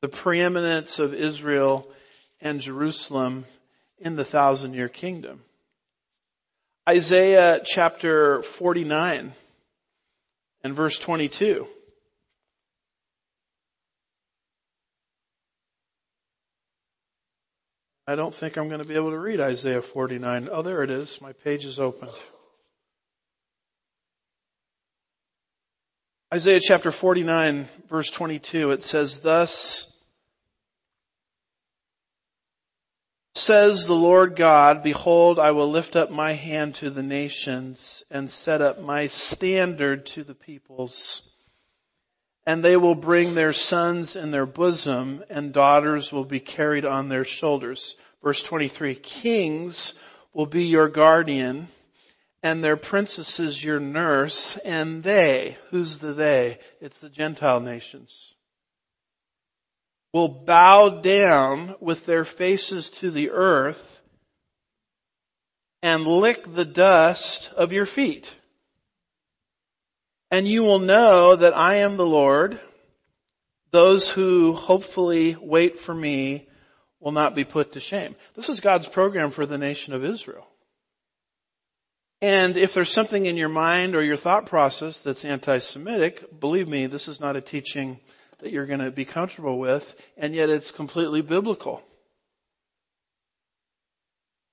the preeminence of Israel and Jerusalem in the thousand year kingdom. Isaiah chapter 49 and verse 22. I don't think I'm going to be able to read Isaiah 49. Oh, there it is. My page is opened. Isaiah chapter 49 verse 22, it says, thus says the Lord God, behold, I will lift up my hand to the nations and set up my standard to the peoples. And they will bring their sons in their bosom and daughters will be carried on their shoulders. Verse 23, kings will be your guardian and their princesses your nurse, and they, who's the they? It's the Gentile nations, will bow down with their faces to the earth and lick the dust of your feet. And you will know that I am the Lord. Those who hopefully wait for me will not be put to shame. This is God's program for the nation of Israel. And if there's something in your mind or your thought process that's anti-Semitic, believe me, this is not a teaching that you're going to be comfortable with, and yet it's completely biblical.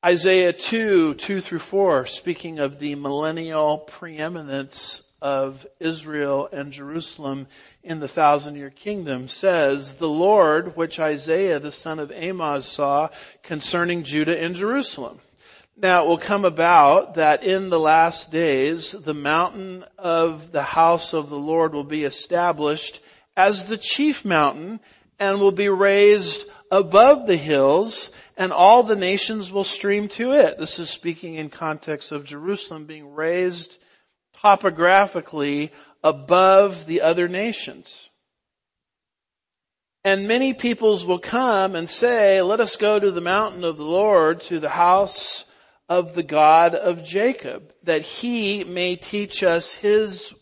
Isaiah 2, 2 through 4, speaking of the millennial preeminence of Israel and Jerusalem in the thousand year kingdom says, the Lord, which Isaiah the son of Amoz saw concerning Judah and Jerusalem. Now it will come about that in the last days, the mountain of the house of the Lord will be established as the chief mountain and will be raised above the hills and all the nations will stream to it. This is speaking in context of Jerusalem being raised topographically above the other nations. And many peoples will come and say, let us go to the mountain of the Lord, to the house of the God of Jacob, that he may teach us his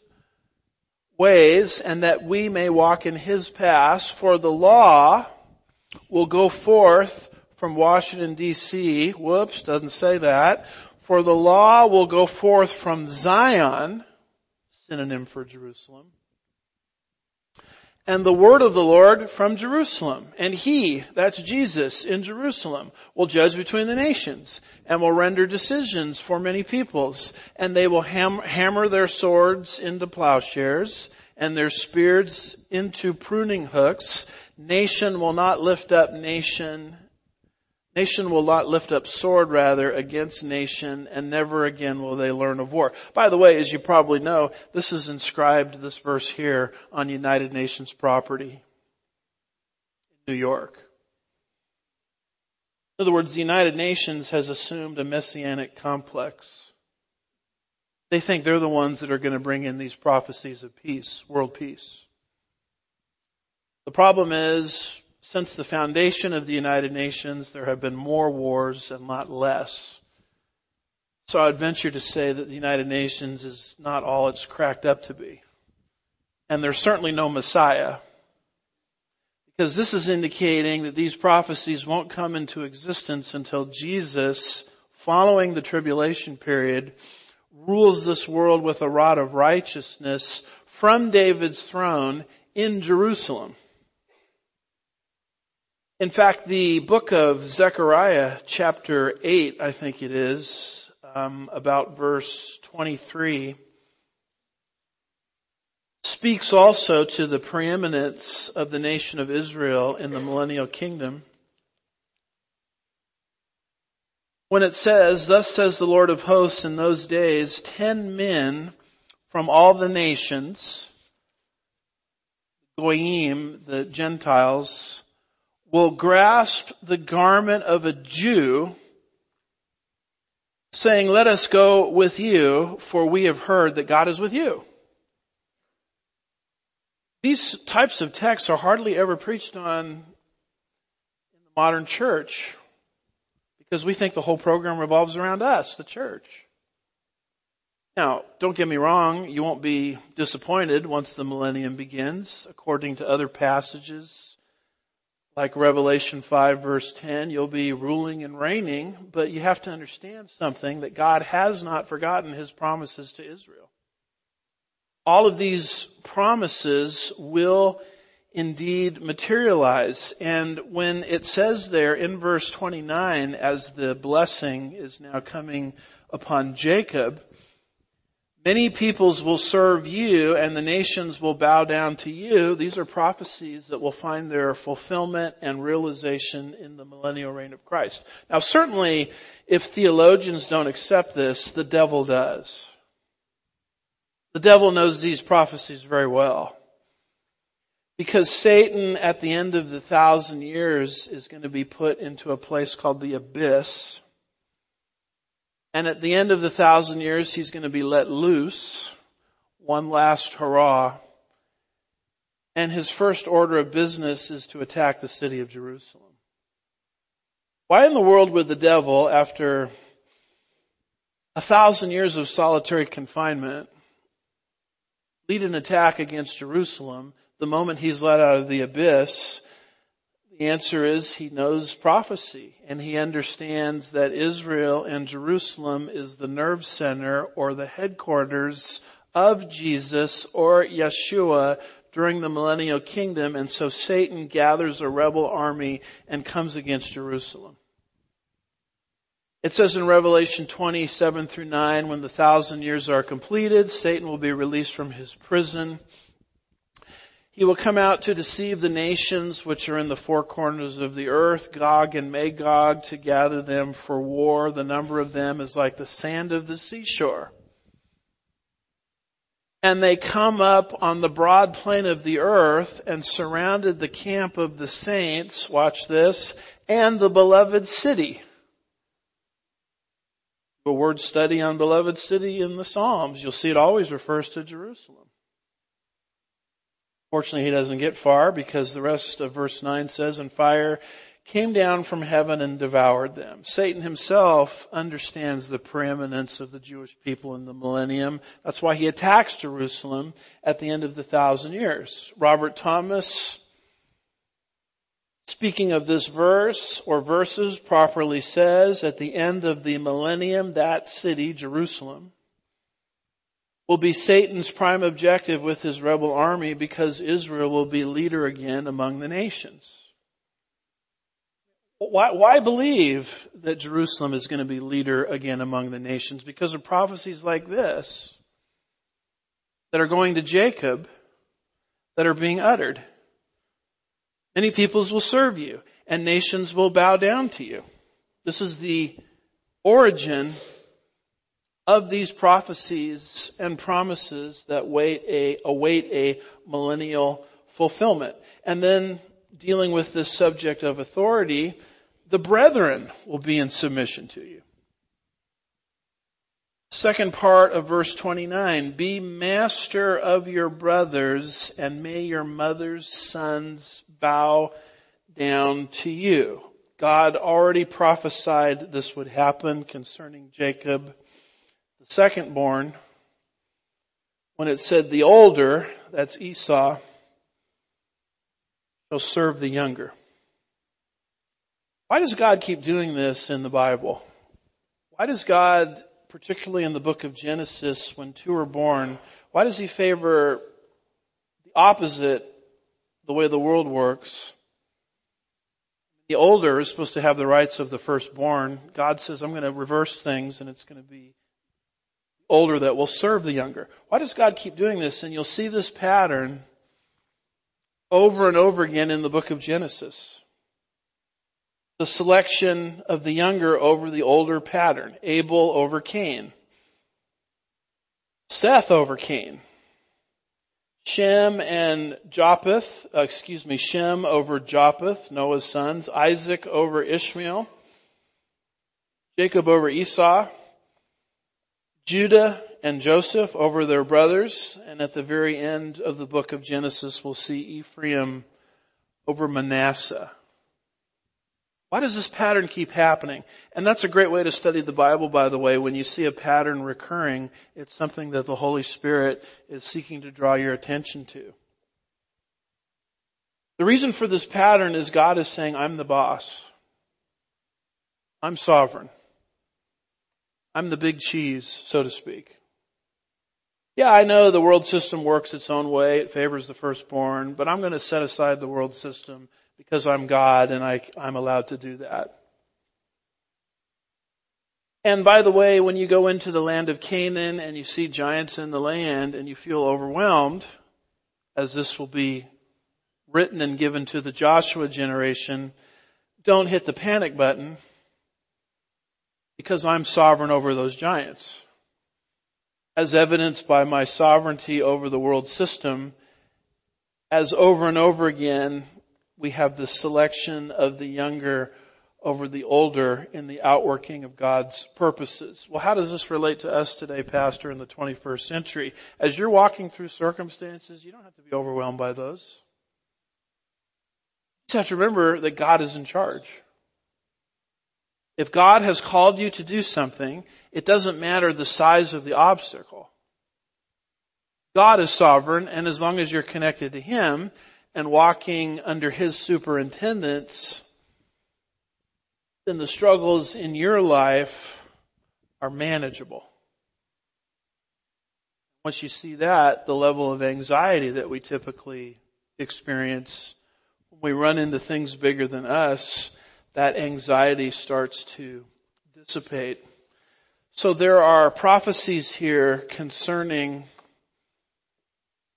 ways and that we may walk in his paths. For the law will go forth from Washington DC. Whoops, doesn't say that. For the law will go forth from Zion, synonym for Jerusalem and the word of the Lord from Jerusalem. And he, that's Jesus in Jerusalem, will judge between the nations and will render decisions for many peoples. And they will ham- hammer their swords into plowshares and their spears into pruning hooks. Nation will not lift up nation Nation will not lift up sword rather against nation and never again will they learn of war. By the way, as you probably know, this is inscribed, this verse here, on United Nations property in New York. In other words, the United Nations has assumed a messianic complex. They think they're the ones that are going to bring in these prophecies of peace, world peace. The problem is since the foundation of the United Nations, there have been more wars and not less. So I'd venture to say that the United Nations is not all it's cracked up to be. And there's certainly no Messiah. Because this is indicating that these prophecies won't come into existence until Jesus, following the tribulation period, rules this world with a rod of righteousness from David's throne in Jerusalem. In fact, the book of Zechariah, chapter 8, I think it is, um, about verse 23, speaks also to the preeminence of the nation of Israel in the millennial kingdom. When it says, Thus says the Lord of hosts in those days, ten men from all the nations, Goyim, the Gentiles, will grasp the garment of a Jew saying, let us go with you for we have heard that God is with you. These types of texts are hardly ever preached on in the modern church because we think the whole program revolves around us, the church. Now, don't get me wrong, you won't be disappointed once the millennium begins, according to other passages like Revelation 5 verse 10, you'll be ruling and reigning, but you have to understand something that God has not forgotten his promises to Israel. All of these promises will indeed materialize. And when it says there in verse 29, as the blessing is now coming upon Jacob, Many peoples will serve you and the nations will bow down to you. These are prophecies that will find their fulfillment and realization in the millennial reign of Christ. Now certainly, if theologians don't accept this, the devil does. The devil knows these prophecies very well. Because Satan at the end of the thousand years is going to be put into a place called the abyss and at the end of the thousand years, he's going to be let loose. One last hurrah. And his first order of business is to attack the city of Jerusalem. Why in the world would the devil, after a thousand years of solitary confinement, lead an attack against Jerusalem the moment he's let out of the abyss the answer is he knows prophecy and he understands that Israel and Jerusalem is the nerve center or the headquarters of Jesus or Yeshua during the millennial kingdom and so Satan gathers a rebel army and comes against Jerusalem. It says in Revelation 27 through 9, when the thousand years are completed, Satan will be released from his prison He will come out to deceive the nations which are in the four corners of the earth, Gog and Magog, to gather them for war. The number of them is like the sand of the seashore. And they come up on the broad plain of the earth and surrounded the camp of the saints, watch this, and the beloved city. A word study on beloved city in the Psalms. You'll see it always refers to Jerusalem. Fortunately, he doesn't get far because the rest of verse 9 says, and fire came down from heaven and devoured them. Satan himself understands the preeminence of the Jewish people in the millennium. That's why he attacks Jerusalem at the end of the thousand years. Robert Thomas, speaking of this verse or verses properly says, at the end of the millennium, that city, Jerusalem, will be Satan's prime objective with his rebel army because Israel will be leader again among the nations. Why, why, believe that Jerusalem is going to be leader again among the nations? Because of prophecies like this that are going to Jacob that are being uttered. Many peoples will serve you and nations will bow down to you. This is the origin of these prophecies and promises that wait a, await a millennial fulfillment. And then dealing with this subject of authority, the brethren will be in submission to you. Second part of verse 29, be master of your brothers and may your mother's sons bow down to you. God already prophesied this would happen concerning Jacob the second born, when it said the older, that's Esau, shall serve the younger. Why does God keep doing this in the Bible? Why does God, particularly in the book of Genesis, when two are born, why does he favor the opposite, the way the world works? The older is supposed to have the rights of the firstborn. God says, I'm going to reverse things and it's going to be older that will serve the younger. Why does God keep doing this? And you'll see this pattern over and over again in the book of Genesis. The selection of the younger over the older pattern. Abel over Cain. Seth over Cain. Shem and Japheth, uh, excuse me, Shem over Japheth, Noah's sons. Isaac over Ishmael. Jacob over Esau. Judah and Joseph over their brothers, and at the very end of the book of Genesis, we'll see Ephraim over Manasseh. Why does this pattern keep happening? And that's a great way to study the Bible, by the way. When you see a pattern recurring, it's something that the Holy Spirit is seeking to draw your attention to. The reason for this pattern is God is saying, I'm the boss. I'm sovereign. I'm the big cheese, so to speak. Yeah, I know the world system works its own way. It favors the firstborn, but I'm going to set aside the world system because I'm God and I, I'm allowed to do that. And by the way, when you go into the land of Canaan and you see giants in the land and you feel overwhelmed, as this will be written and given to the Joshua generation, don't hit the panic button because I'm sovereign over those giants. As evidenced by my sovereignty over the world system, as over and over again, we have the selection of the younger over the older in the outworking of God's purposes. Well, how does this relate to us today, Pastor, in the 21st century? As you're walking through circumstances, you don't have to be overwhelmed by those. You just have to remember that God is in charge. If God has called you to do something, it doesn't matter the size of the obstacle. God is sovereign, and as long as you're connected to Him and walking under His superintendence, then the struggles in your life are manageable. Once you see that, the level of anxiety that we typically experience when we run into things bigger than us that anxiety starts to dissipate. So there are prophecies here concerning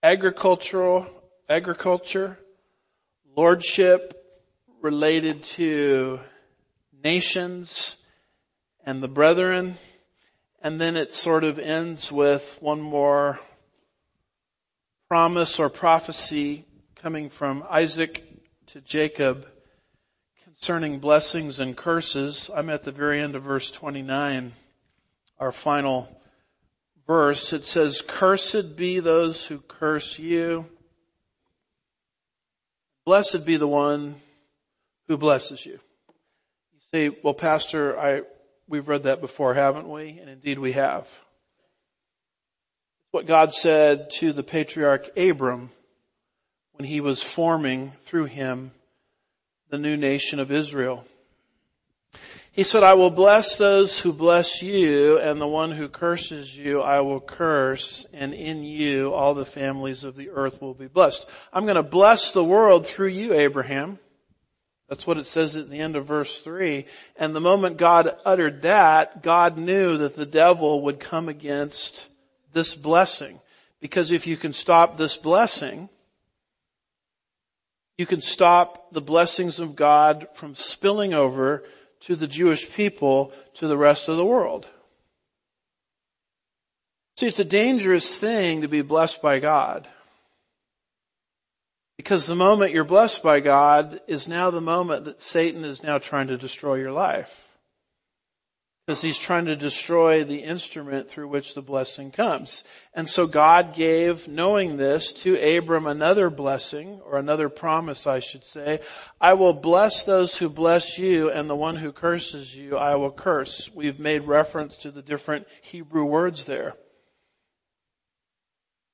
agricultural agriculture, lordship related to nations and the brethren, and then it sort of ends with one more promise or prophecy coming from Isaac to Jacob concerning blessings and curses. I'm at the very end of verse 29, our final verse. It says, Cursed be those who curse you. Blessed be the one who blesses you. You say, well, Pastor, I, we've read that before, haven't we? And indeed we have. What God said to the patriarch Abram when he was forming through him the new nation of Israel. He said, I will bless those who bless you, and the one who curses you I will curse, and in you all the families of the earth will be blessed. I'm going to bless the world through you, Abraham. That's what it says at the end of verse 3. And the moment God uttered that, God knew that the devil would come against this blessing. Because if you can stop this blessing, you can stop the blessings of God from spilling over to the Jewish people to the rest of the world. See, it's a dangerous thing to be blessed by God. Because the moment you're blessed by God is now the moment that Satan is now trying to destroy your life because he's trying to destroy the instrument through which the blessing comes. And so God gave, knowing this, to Abram another blessing, or another promise I should say. I will bless those who bless you, and the one who curses you I will curse. We've made reference to the different Hebrew words there.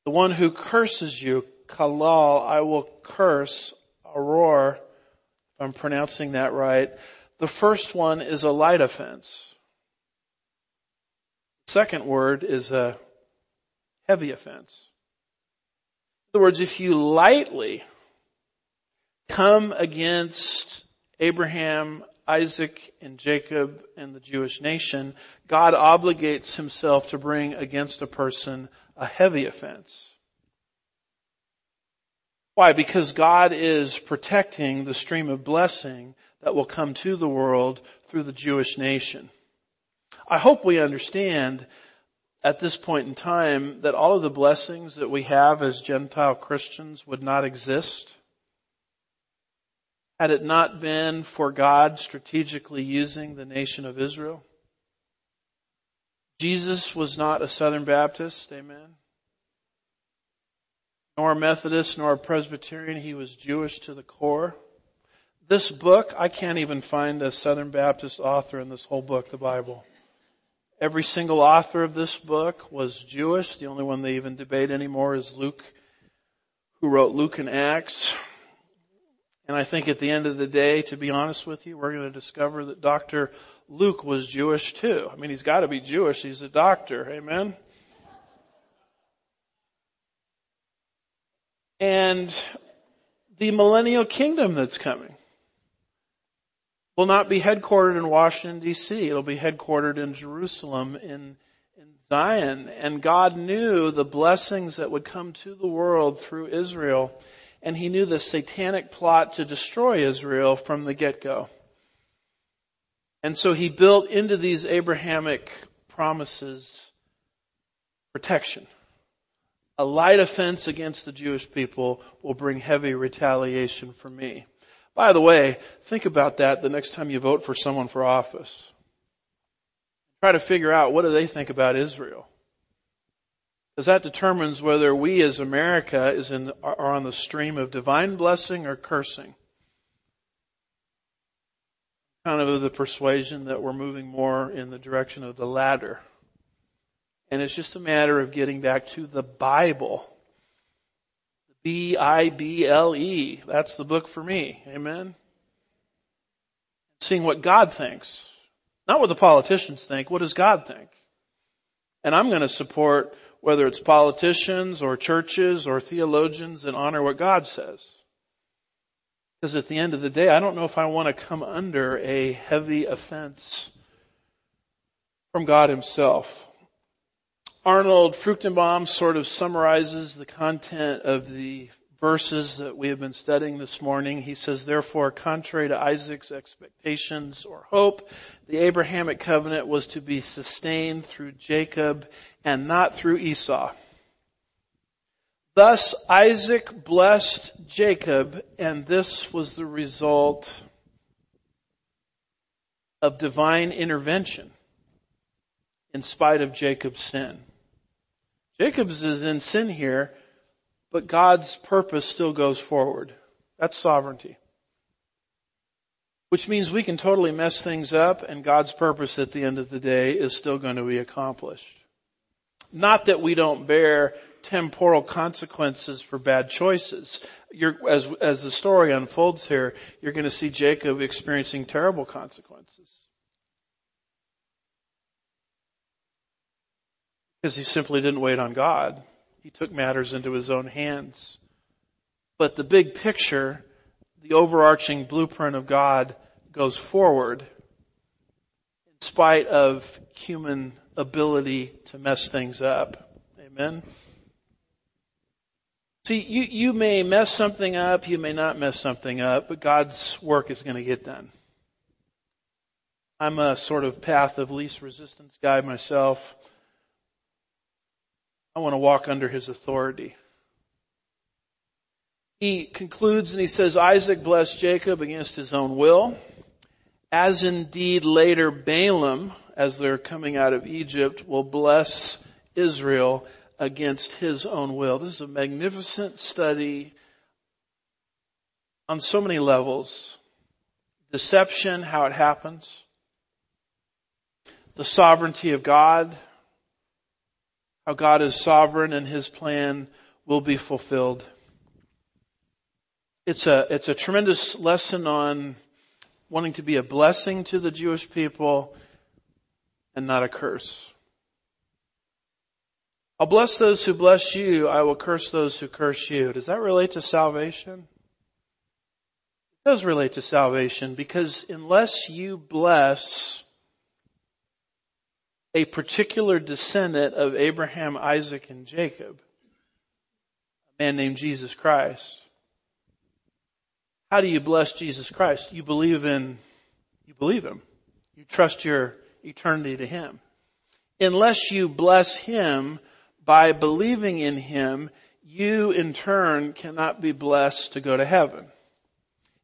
The one who curses you, kalal, I will curse, aror, if I'm pronouncing that right. The first one is a light offense. Second word is a heavy offense. In other words, if you lightly come against Abraham, Isaac, and Jacob and the Jewish nation, God obligates himself to bring against a person a heavy offense. Why? Because God is protecting the stream of blessing that will come to the world through the Jewish nation. I hope we understand at this point in time that all of the blessings that we have as Gentile Christians would not exist had it not been for God strategically using the nation of Israel. Jesus was not a Southern Baptist, amen. Nor a Methodist, nor a Presbyterian. He was Jewish to the core. This book, I can't even find a Southern Baptist author in this whole book, the Bible. Every single author of this book was Jewish. The only one they even debate anymore is Luke, who wrote Luke and Acts. And I think at the end of the day, to be honest with you, we're going to discover that Dr. Luke was Jewish too. I mean, he's got to be Jewish. He's a doctor. Amen. And the millennial kingdom that's coming will not be headquartered in Washington DC. It'll be headquartered in Jerusalem in, in Zion. And God knew the blessings that would come to the world through Israel. And he knew the satanic plot to destroy Israel from the get-go. And so he built into these Abrahamic promises protection. A light offense against the Jewish people will bring heavy retaliation for me. By the way, think about that the next time you vote for someone for office. Try to figure out what do they think about Israel. Because that determines whether we as America is in, are on the stream of divine blessing or cursing. Kind of the persuasion that we're moving more in the direction of the latter. And it's just a matter of getting back to the Bible B-I-B-L-E. That's the book for me. Amen. Seeing what God thinks. Not what the politicians think. What does God think? And I'm going to support whether it's politicians or churches or theologians and honor what God says. Because at the end of the day, I don't know if I want to come under a heavy offense from God himself. Arnold Fruchtenbaum sort of summarizes the content of the verses that we have been studying this morning. He says, therefore, contrary to Isaac's expectations or hope, the Abrahamic covenant was to be sustained through Jacob and not through Esau. Thus Isaac blessed Jacob and this was the result of divine intervention in spite of Jacob's sin. Jacob's is in sin here, but God's purpose still goes forward. That's sovereignty. Which means we can totally mess things up and God's purpose at the end of the day is still going to be accomplished. Not that we don't bear temporal consequences for bad choices. You're, as, as the story unfolds here, you're going to see Jacob experiencing terrible consequences. Because he simply didn't wait on God. He took matters into his own hands. But the big picture, the overarching blueprint of God goes forward in spite of human ability to mess things up. Amen. See, you, you may mess something up, you may not mess something up, but God's work is going to get done. I'm a sort of path of least resistance guy myself. I want to walk under his authority. He concludes and he says, Isaac blessed Jacob against his own will, as indeed later Balaam, as they're coming out of Egypt, will bless Israel against his own will. This is a magnificent study on so many levels. Deception, how it happens. The sovereignty of God, how God is sovereign and His plan will be fulfilled. It's a, it's a tremendous lesson on wanting to be a blessing to the Jewish people and not a curse. I'll bless those who bless you. I will curse those who curse you. Does that relate to salvation? It does relate to salvation because unless you bless a particular descendant of Abraham, Isaac, and Jacob, a man named Jesus Christ. How do you bless Jesus Christ? You believe in, you believe Him. You trust your eternity to Him. Unless you bless Him by believing in Him, you in turn cannot be blessed to go to heaven.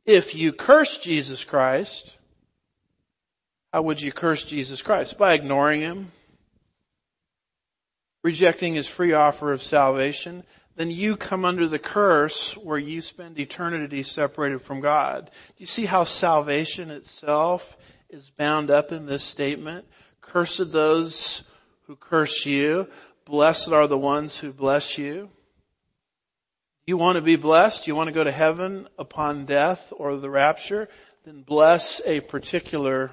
If you curse Jesus Christ, how would you curse Jesus Christ? By ignoring Him, rejecting His free offer of salvation, then you come under the curse where you spend eternity separated from God. Do you see how salvation itself is bound up in this statement? Cursed those who curse you. Blessed are the ones who bless you. You want to be blessed? You want to go to heaven upon death or the rapture? Then bless a particular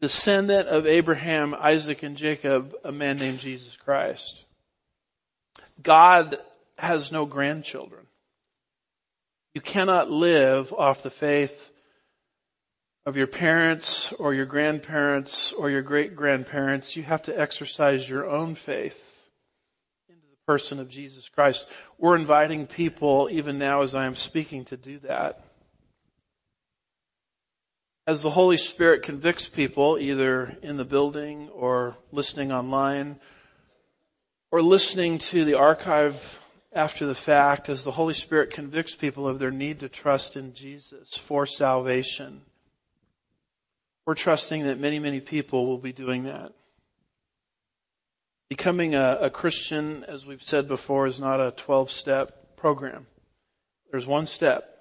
descendant of Abraham, Isaac, and Jacob, a man named Jesus Christ. God has no grandchildren. You cannot live off the faith of your parents or your grandparents or your great grandparents. You have to exercise your own faith into the person of Jesus Christ. We're inviting people, even now as I am speaking, to do that as the Holy Spirit convicts people, either in the building or listening online, or listening to the archive after the fact, as the Holy Spirit convicts people of their need to trust in Jesus for salvation, we're trusting that many, many people will be doing that. Becoming a, a Christian, as we've said before, is not a 12 step program. There's one step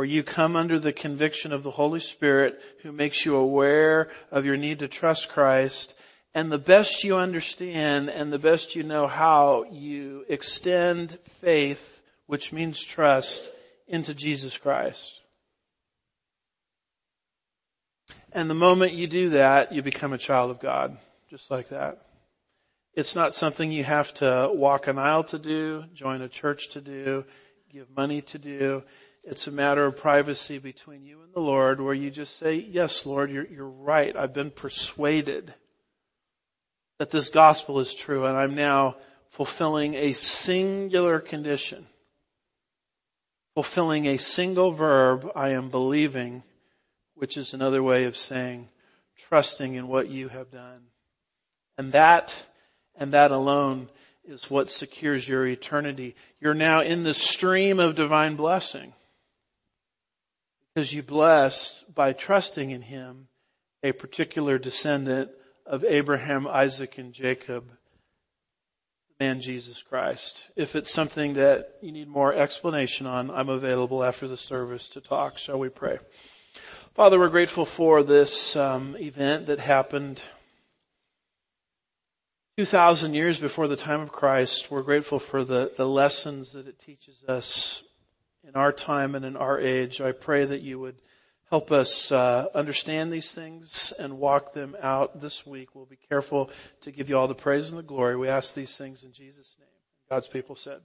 where you come under the conviction of the Holy Spirit who makes you aware of your need to trust Christ and the best you understand and the best you know how you extend faith, which means trust, into Jesus Christ. And the moment you do that, you become a child of God. Just like that. It's not something you have to walk an aisle to do, join a church to do, give money to do. It's a matter of privacy between you and the Lord where you just say, yes, Lord, you're, you're right. I've been persuaded that this gospel is true and I'm now fulfilling a singular condition fulfilling a single verb, I am believing, which is another way of saying trusting in what you have done. And that, and that alone is what secures your eternity. You're now in the stream of divine blessing. Because you blessed by trusting in Him a particular descendant of Abraham, Isaac, and Jacob, the man Jesus Christ. If it's something that you need more explanation on, I'm available after the service to talk. Shall we pray? Father, we're grateful for this um, event that happened 2,000 years before the time of Christ. We're grateful for the, the lessons that it teaches us in our time and in our age. I pray that you would help us uh, understand these things and walk them out this week. We'll be careful to give you all the praise and the glory. We ask these things in Jesus' name. God's people said.